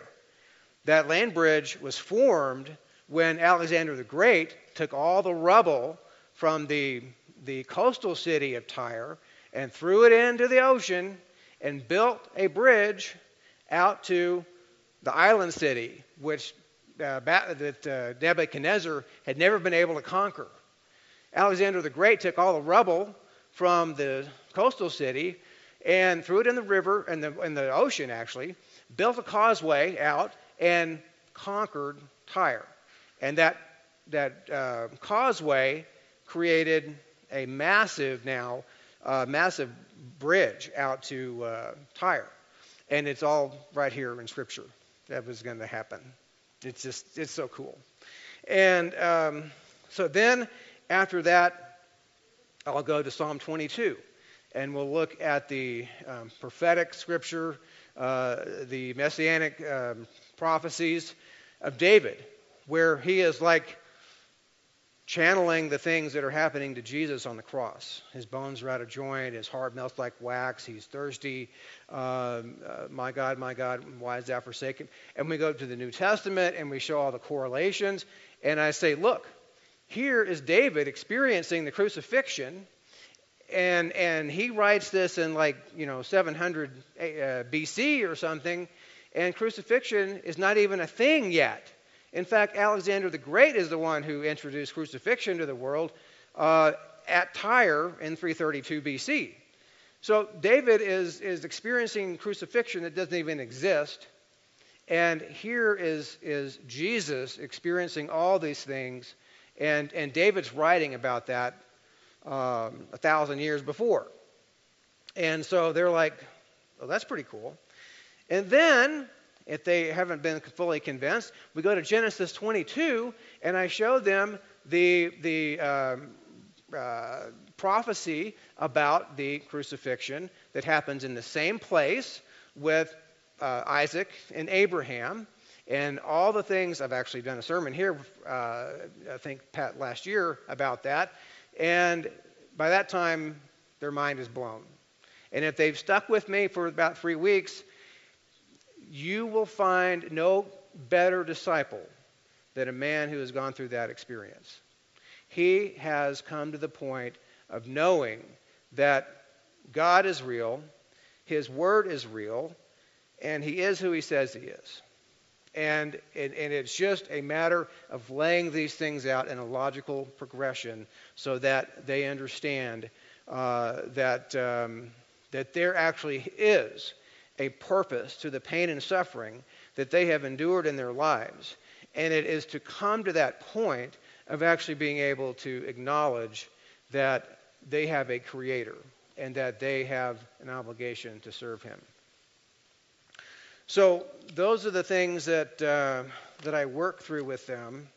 That land bridge was formed when Alexander the Great took all the rubble from the, the coastal city of Tyre and threw it into the ocean and built a bridge out to the island city, which uh, that uh, Nebuchadnezzar had never been able to conquer. Alexander the Great took all the rubble from the coastal city and threw it in the river, and the, in the ocean actually, built a causeway out, and conquered Tyre. And that, that uh, causeway created a massive now, uh, massive bridge out to uh, Tyre. And it's all right here in Scripture that was going to happen. It's just, it's so cool. And um, so then after that, I'll go to Psalm 22 and we'll look at the um, prophetic scripture, uh, the messianic um, prophecies of David, where he is like channeling the things that are happening to Jesus on the cross. His bones are out of joint, his heart melts like wax, he's thirsty. Um, uh, my God, my God, why is thou forsaken? And we go to the New Testament and we show all the correlations. And I say, look, here is David experiencing the crucifixion and and he writes this in like you know 700 uh, BC or something, and crucifixion is not even a thing yet. In fact, Alexander the Great is the one who introduced crucifixion to the world uh, at Tyre in 332 BC. So David is, is experiencing crucifixion that doesn't even exist. And here is, is Jesus experiencing all these things. And, and David's writing about that um, a thousand years before. And so they're like, oh, that's pretty cool. And then, if they haven't been fully convinced, we go to Genesis 22, and I show them the, the um, uh, prophecy about the crucifixion that happens in the same place with uh, Isaac and Abraham. And all the things, I've actually done a sermon here, uh, I think, Pat, last year about that. And by that time, their mind is blown. And if they've stuck with me for about three weeks, you will find no better disciple than a man who has gone through that experience. He has come to the point of knowing that God is real, His Word is real, and He is who He says He is. And, and, and, it's just a matter of laying these things out in a logical progression so that they understand uh, that, um, that there actually is a purpose to the pain and suffering that they have endured in their lives. And it is to come to that point of actually being able to acknowledge that they have a creator and that they have an obligation to serve him. So those are the things that uh, that I work through with them.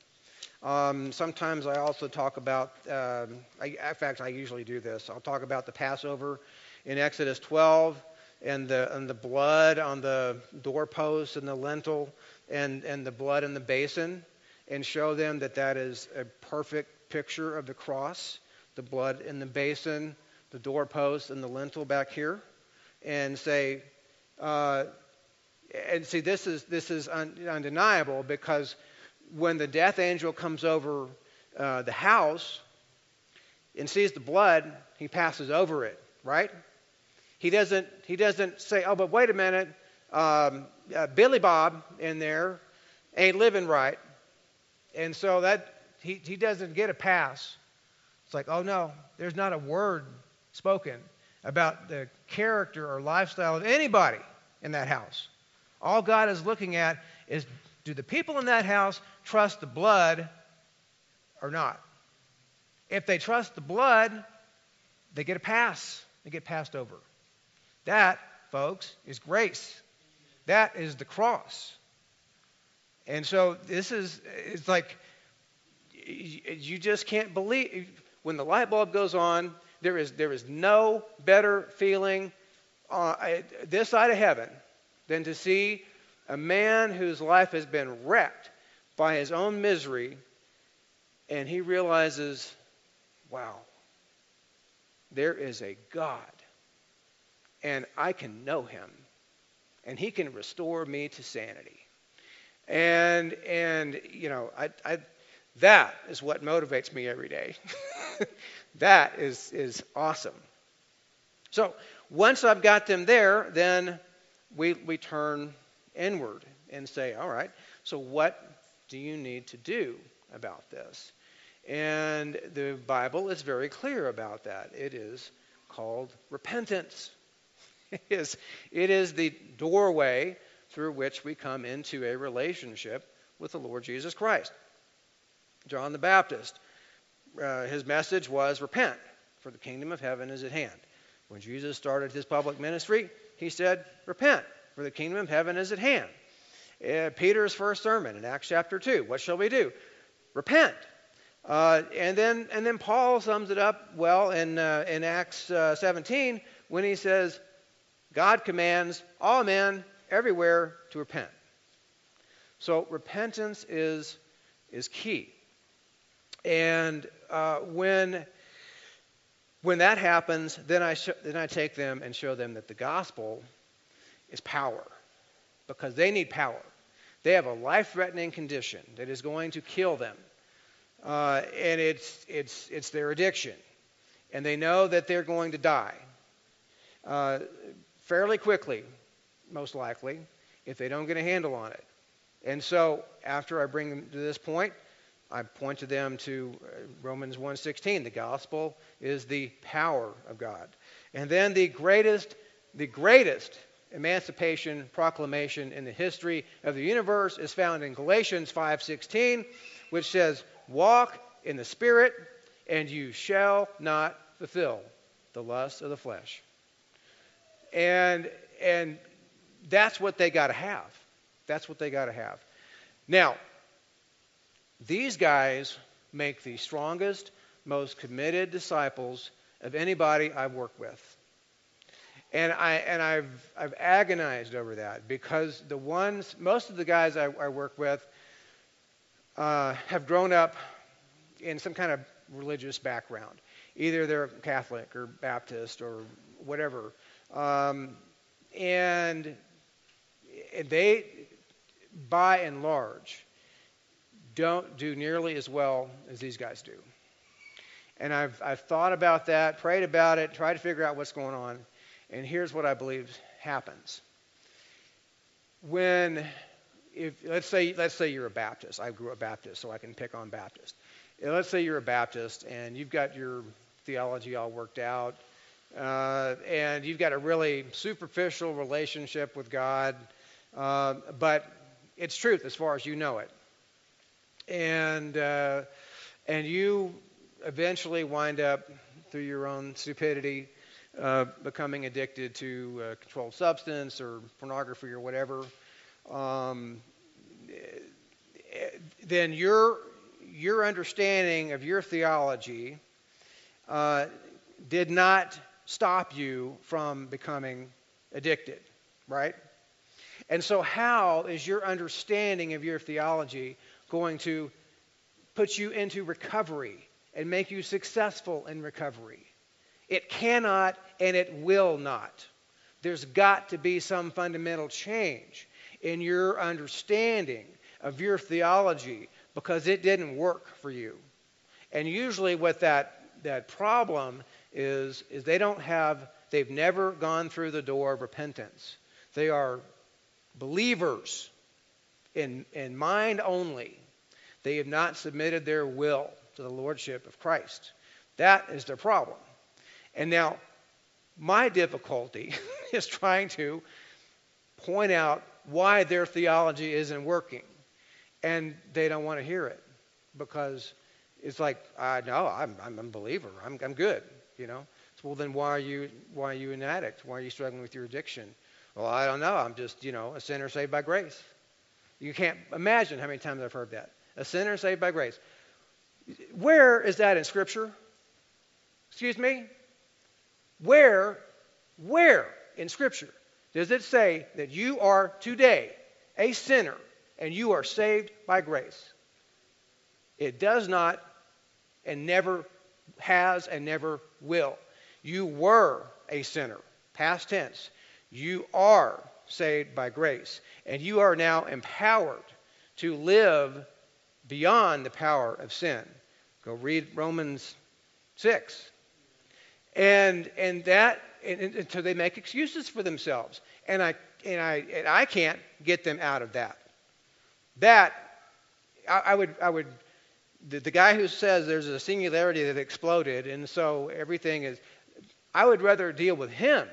Um, sometimes I also talk about. Um, I, in fact, I usually do this. I'll talk about the Passover in Exodus 12 and the and the blood on the doorpost and the lintel and and the blood in the basin, and show them that that is a perfect picture of the cross the blood in the basin, the doorpost, and the lintel back here, and say, uh, and see, this is this is un, undeniable because when the death angel comes over uh, the house and sees the blood, he passes over it, right? He doesn't he doesn't say, oh, but wait a minute, um, uh, Billy Bob in there ain't living right, and so that he he doesn't get a pass. It's like, oh no, there's not a word spoken about the character or lifestyle of anybody in that house. All God is looking at is do the people in that house trust the blood or not? If they trust the blood, they get a pass. They get passed over. That, folks, is grace. That is the cross. And so this is, it's like, you just can't believe when the light bulb goes on, there is, there is no better feeling uh, this side of heaven than to see a man whose life has been wrecked by his own misery, and he realizes, wow, there is a God, and I can know him, and he can restore me to sanity. And, and you know, I, I that is what motivates me every day. that is, is awesome. So once I've got them there, then we, we turn inward and say, all right, so what do you need to do about this? And the Bible is very clear about that. It is called repentance. Is, it is the doorway through which we come into a relationship with the Lord Jesus Christ. John the Baptist, uh, his message was repent, for the kingdom of heaven is at hand. When Jesus started his public ministry, he said, Repent, for the kingdom of heaven is at hand. Uh, Peter's first sermon in Acts chapter 2, what shall we do? Repent. Uh, and then and then Paul sums it up well in uh, in Acts uh, 17 when he says, God commands all men everywhere to repent. So repentance is is key. And uh, when when that happens, then I sh- then I take them and show them that the gospel is power, because they need power. They have a life-threatening condition that is going to kill them, uh, and it's it's it's their addiction, and they know that they're going to die uh, fairly quickly, most likely, if they don't get a handle on it. And so, after I bring them to this point, I point to them to uh, Romans 1:16. The gospel is the power of God. And then the greatest, the greatest emancipation proclamation in the history of the universe is found in Galatians 5:16, which says, "Walk in the spirit, and you shall not fulfill the lust of the flesh." And and that's what they got to have. That's what they got to have. Now, these guys make the strongest, most committed disciples of anybody I've worked with. And I and I've I've agonized over that because the ones most of the guys I, I work with uh, have grown up in some kind of religious background. Either they're Catholic or Baptist or whatever, um, and they, by and large, don't do nearly as well as these guys do. And I've, I've thought about that, prayed about it, tried to figure out what's going on. And here's what I believe happens. When, if, let's say, let's say you're a Baptist. I grew up Baptist, so I can pick on Baptist. Let's say you're a Baptist and you've got your theology all worked out, uh, and you've got a really superficial relationship with God, uh, but it's truth as far as you know it. And, uh, and you eventually wind up, through your own stupidity, uh, becoming addicted to a controlled substance or pornography or whatever, um, then your, your understanding of your theology uh, did not stop you from becoming addicted, right? And so, how is your understanding of your theology going to put you into recovery and make you successful in recovery? It cannot and it will not. There's got to be some fundamental change in your understanding of your theology because it didn't work for you. And usually, with that, that problem is, is they don't have, they've never gone through the door of repentance. They are believers in, in mind only. They have not submitted their will to the lordship of Christ. That is their problem. And now, my difficulty is trying to point out why their theology isn't working. And they don't want to hear it because it's like, I know, I'm, I'm a believer. I'm, I'm good you know. So, well, then why are you why are you an addict? Why are you struggling with your addiction? Well, I don't know. I'm just, you know, a sinner saved by grace. You can't imagine how many times I've heard that. A sinner saved by grace. Where is that in Scripture? Excuse me? Where, where in Scripture does it say that you are today a sinner and you are saved by grace? It does not and never has and never will. You were a sinner, past tense. You are saved by grace, and you are now empowered to live beyond the power of sin. Go read Romans 6. And, and that, and, and so they make excuses for themselves. And I, and, I, and I can't get them out of that. That, I, I would, I would the, the guy who says there's a singularity that exploded and so everything is, I would rather deal with him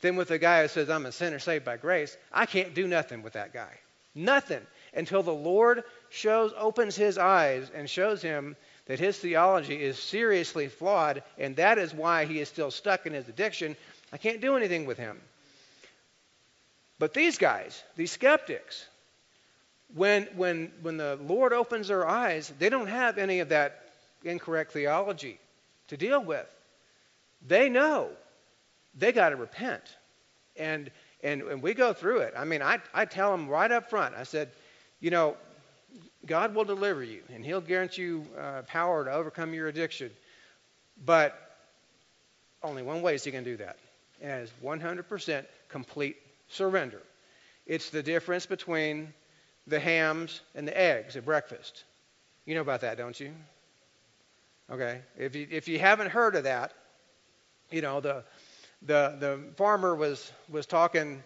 than with the guy who says I'm a sinner saved by grace. I can't do nothing with that guy. Nothing until the Lord shows, opens his eyes and shows him that his theology is seriously flawed and that is why he is still stuck in his addiction. I can't do anything with him. But these guys, these skeptics, when, when, when the Lord opens their eyes, they don't have any of that incorrect theology to deal with. They know they got to repent. And, and, and we go through it. I mean, I, I tell them right up front, I said, you know, God will deliver you, and He'll grant you uh, power to overcome your addiction. But only one way is He going to do that, and it's 100% complete surrender. It's the difference between the hams and the eggs at breakfast. You know about that, don't you? Okay. If you, if you haven't heard of that, you know, the, the, the farmer was, was talking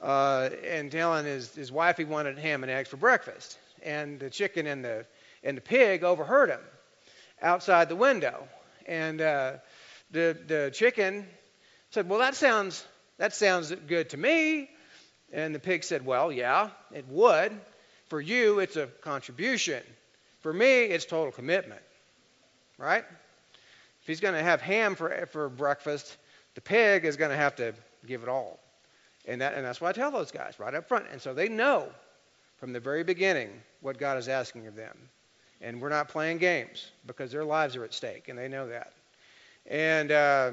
uh, and telling his, his wife he wanted ham and eggs for breakfast. And the chicken and the, and the pig overheard him outside the window. And uh, the, the chicken said, Well, that sounds, that sounds good to me. And the pig said, Well, yeah, it would. For you, it's a contribution. For me, it's total commitment. Right? If he's going to have ham for, for breakfast, the pig is going to have to give it all. And, that, and that's why I tell those guys right up front. And so they know from the very beginning what God is asking of them. And we're not playing games because their lives are at stake, and they know that. And uh,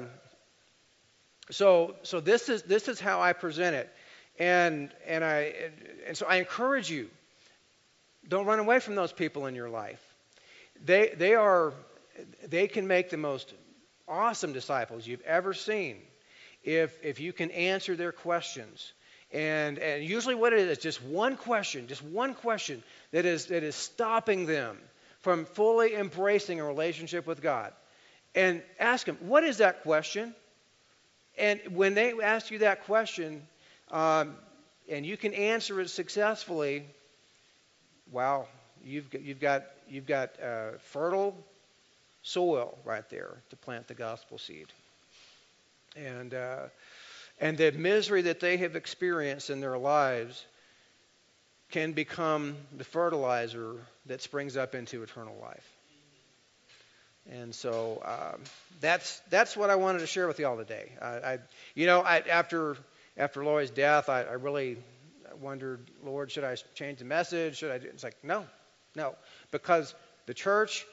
so, so this is this is how I present it, and and I and so I encourage you. Don't run away from those people in your life. They they are they can make the most awesome disciples you've ever seen if if you can answer their questions and, and usually what it is, just one question, just one question that is, that is stopping them from fully embracing a relationship with God. And ask them, what is that question? And when they ask you that question, um, and you can answer it successfully, wow, you've got, you've got, you've got uh, fertile soil right there to plant the gospel seed. And uh, and the misery that they have experienced in their lives can become the fertilizer that springs up into eternal life. And so um, that's that's what I wanted to share with y'all today. I, I you know, I, after after Lori's death, I, I really wondered, Lord, should I change the message? Should I? Do? It's like no, no, because the church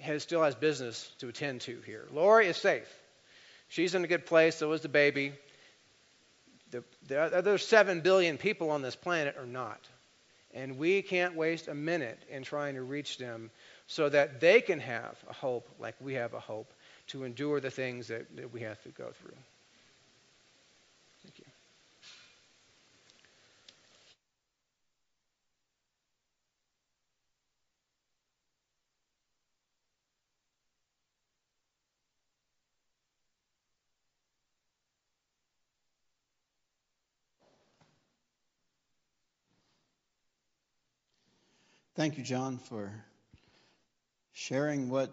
has still has business to attend to here. Lori is safe. She's in a good place. So is the baby the, the other 7 billion people on this planet are not. And we can't waste a minute in trying to reach them so that they can have a hope like we have a hope to endure the things that, that we have to go through. Thank you, John, for sharing what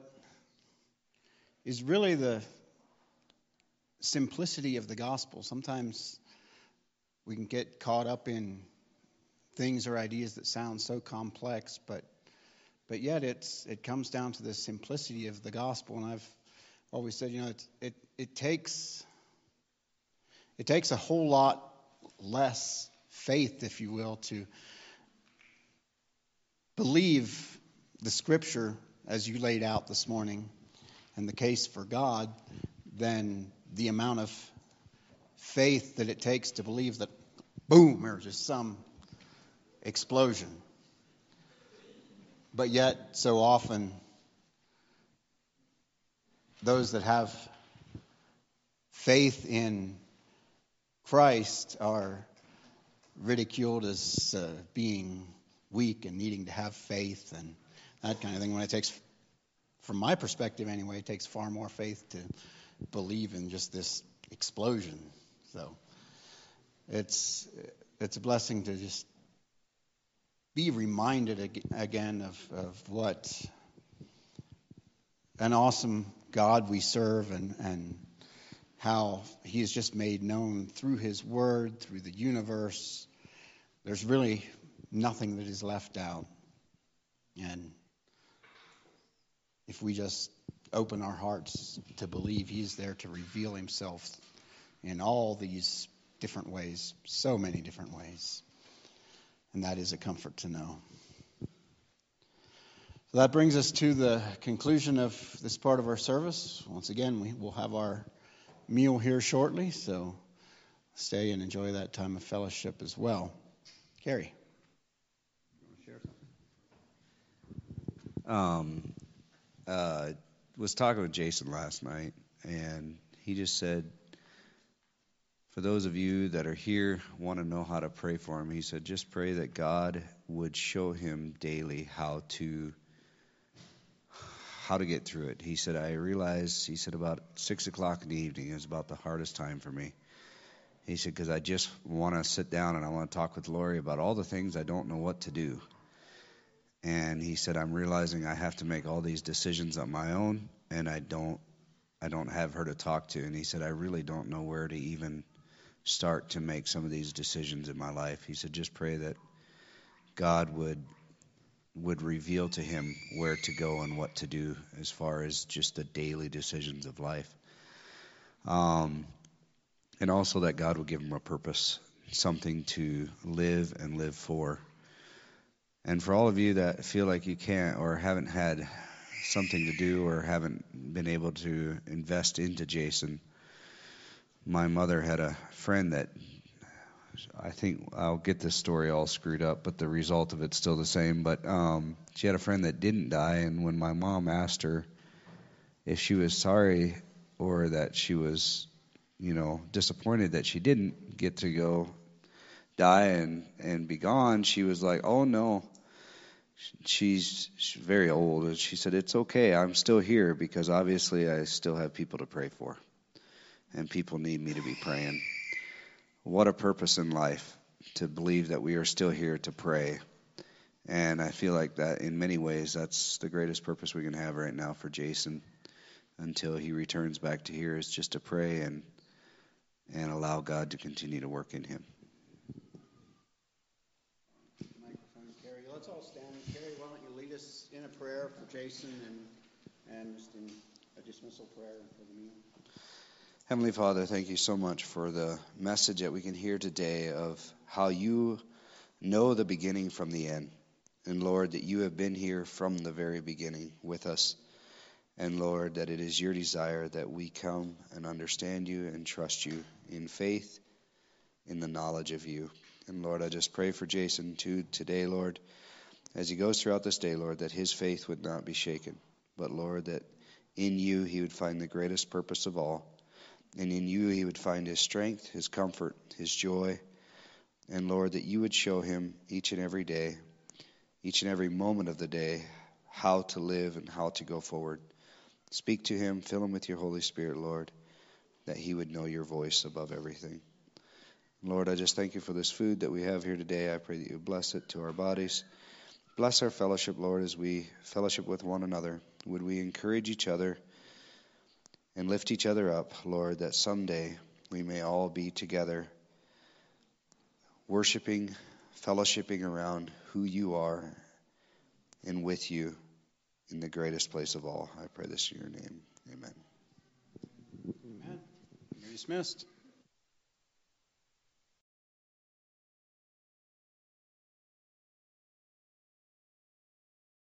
is really the simplicity of the gospel. Sometimes we can get caught up in things or ideas that sound so complex, but but yet it's it comes down to the simplicity of the gospel. And I've always said, you know, it it, it takes it takes a whole lot less faith, if you will, to believe the scripture as you laid out this morning and the case for God then the amount of faith that it takes to believe that, boom, there's just some explosion. But yet, so often, those that have faith in Christ are ridiculed as uh, being weak and needing to have faith and that kind of thing. When it takes, from my perspective anyway, it takes far more faith to believe in just this explosion. So it's it's a blessing to just be reminded again of, of what an awesome God we serve and, and how he is just made known through his word, through the universe. There's really nothing that is left out. And if we just open our hearts to believe He's there to reveal Himself in all these different ways, so many different ways. And that is a comfort to know. So that brings us to the conclusion of this part of our service. Once again, we will have our meal here shortly, so stay and enjoy that time of fellowship as well. Carrie. Um, uh, was talking with Jason last night, and he just said, for those of you that are here, want to know how to pray for him, he said, just pray that God would show him daily how to how to get through it. He said, I realized, he said, about six o'clock in the evening is about the hardest time for me. He said, because I just want to sit down and I want to talk with Lori about all the things I don't know what to do. And he said, I'm realizing I have to make all these decisions on my own, and I don't I don't have her to talk to. And he said, I really don't know where to even start to make some of these decisions in my life. He said, just pray that God would would reveal to him where to go and what to do as far as just the daily decisions of life. Um, and also that God would give him a purpose, something to live and live for. And for all of you that feel like you can't or haven't had something to do or haven't been able to invest into Jason, my mother had a friend that I think I'll get this story all screwed up, but the result of it's still the same. But um, she had a friend that didn't die, and when my mom asked her if she was sorry or that she was, you know, disappointed that she didn't get to go die and and be gone, she was like, "Oh no." She's, very old, and she said, "It's okay. I'm still here because obviously I still have people to pray for, and people need me to be praying." what a purpose in life to believe that we are still here to pray. And I feel like that in many ways, that's the greatest purpose we can have right now for Jason until he returns back to here is just to pray and and allow God to continue to work in him. Microphone, Carrie. Let's all stand. Carrie, why don't you lead us in a prayer for Jason and, and just a dismissal prayer for the meeting? Heavenly Father, thank you so much for the message that we can hear today of how you know the beginning from the end. And Lord, that you have been here from the very beginning with us. And Lord, that it is your desire that we come and understand you and trust you in faith, in the knowledge of you. And Lord, I just pray for Jason too today, Lord, as he goes throughout this day, Lord, that his faith would not be shaken. But Lord, that in you he would find the greatest purpose of all and in you he would find his strength, his comfort, his joy. And Lord, that you would show him each and every day, each and every moment of the day, how to live and how to go forward. Speak to him, fill him with your Holy Spirit, Lord, that he would know your voice above everything. Lord, I just thank you for this food that we have here today. I pray that you bless it to our bodies. Bless our fellowship, Lord, as we fellowship with one another. Would we encourage each other? and lift each other up, Lord, that someday we may all be together, worshiping, fellowshipping around who you are and with you in the greatest place of all. I pray this in your name. Amen. Amen. You're dismissed.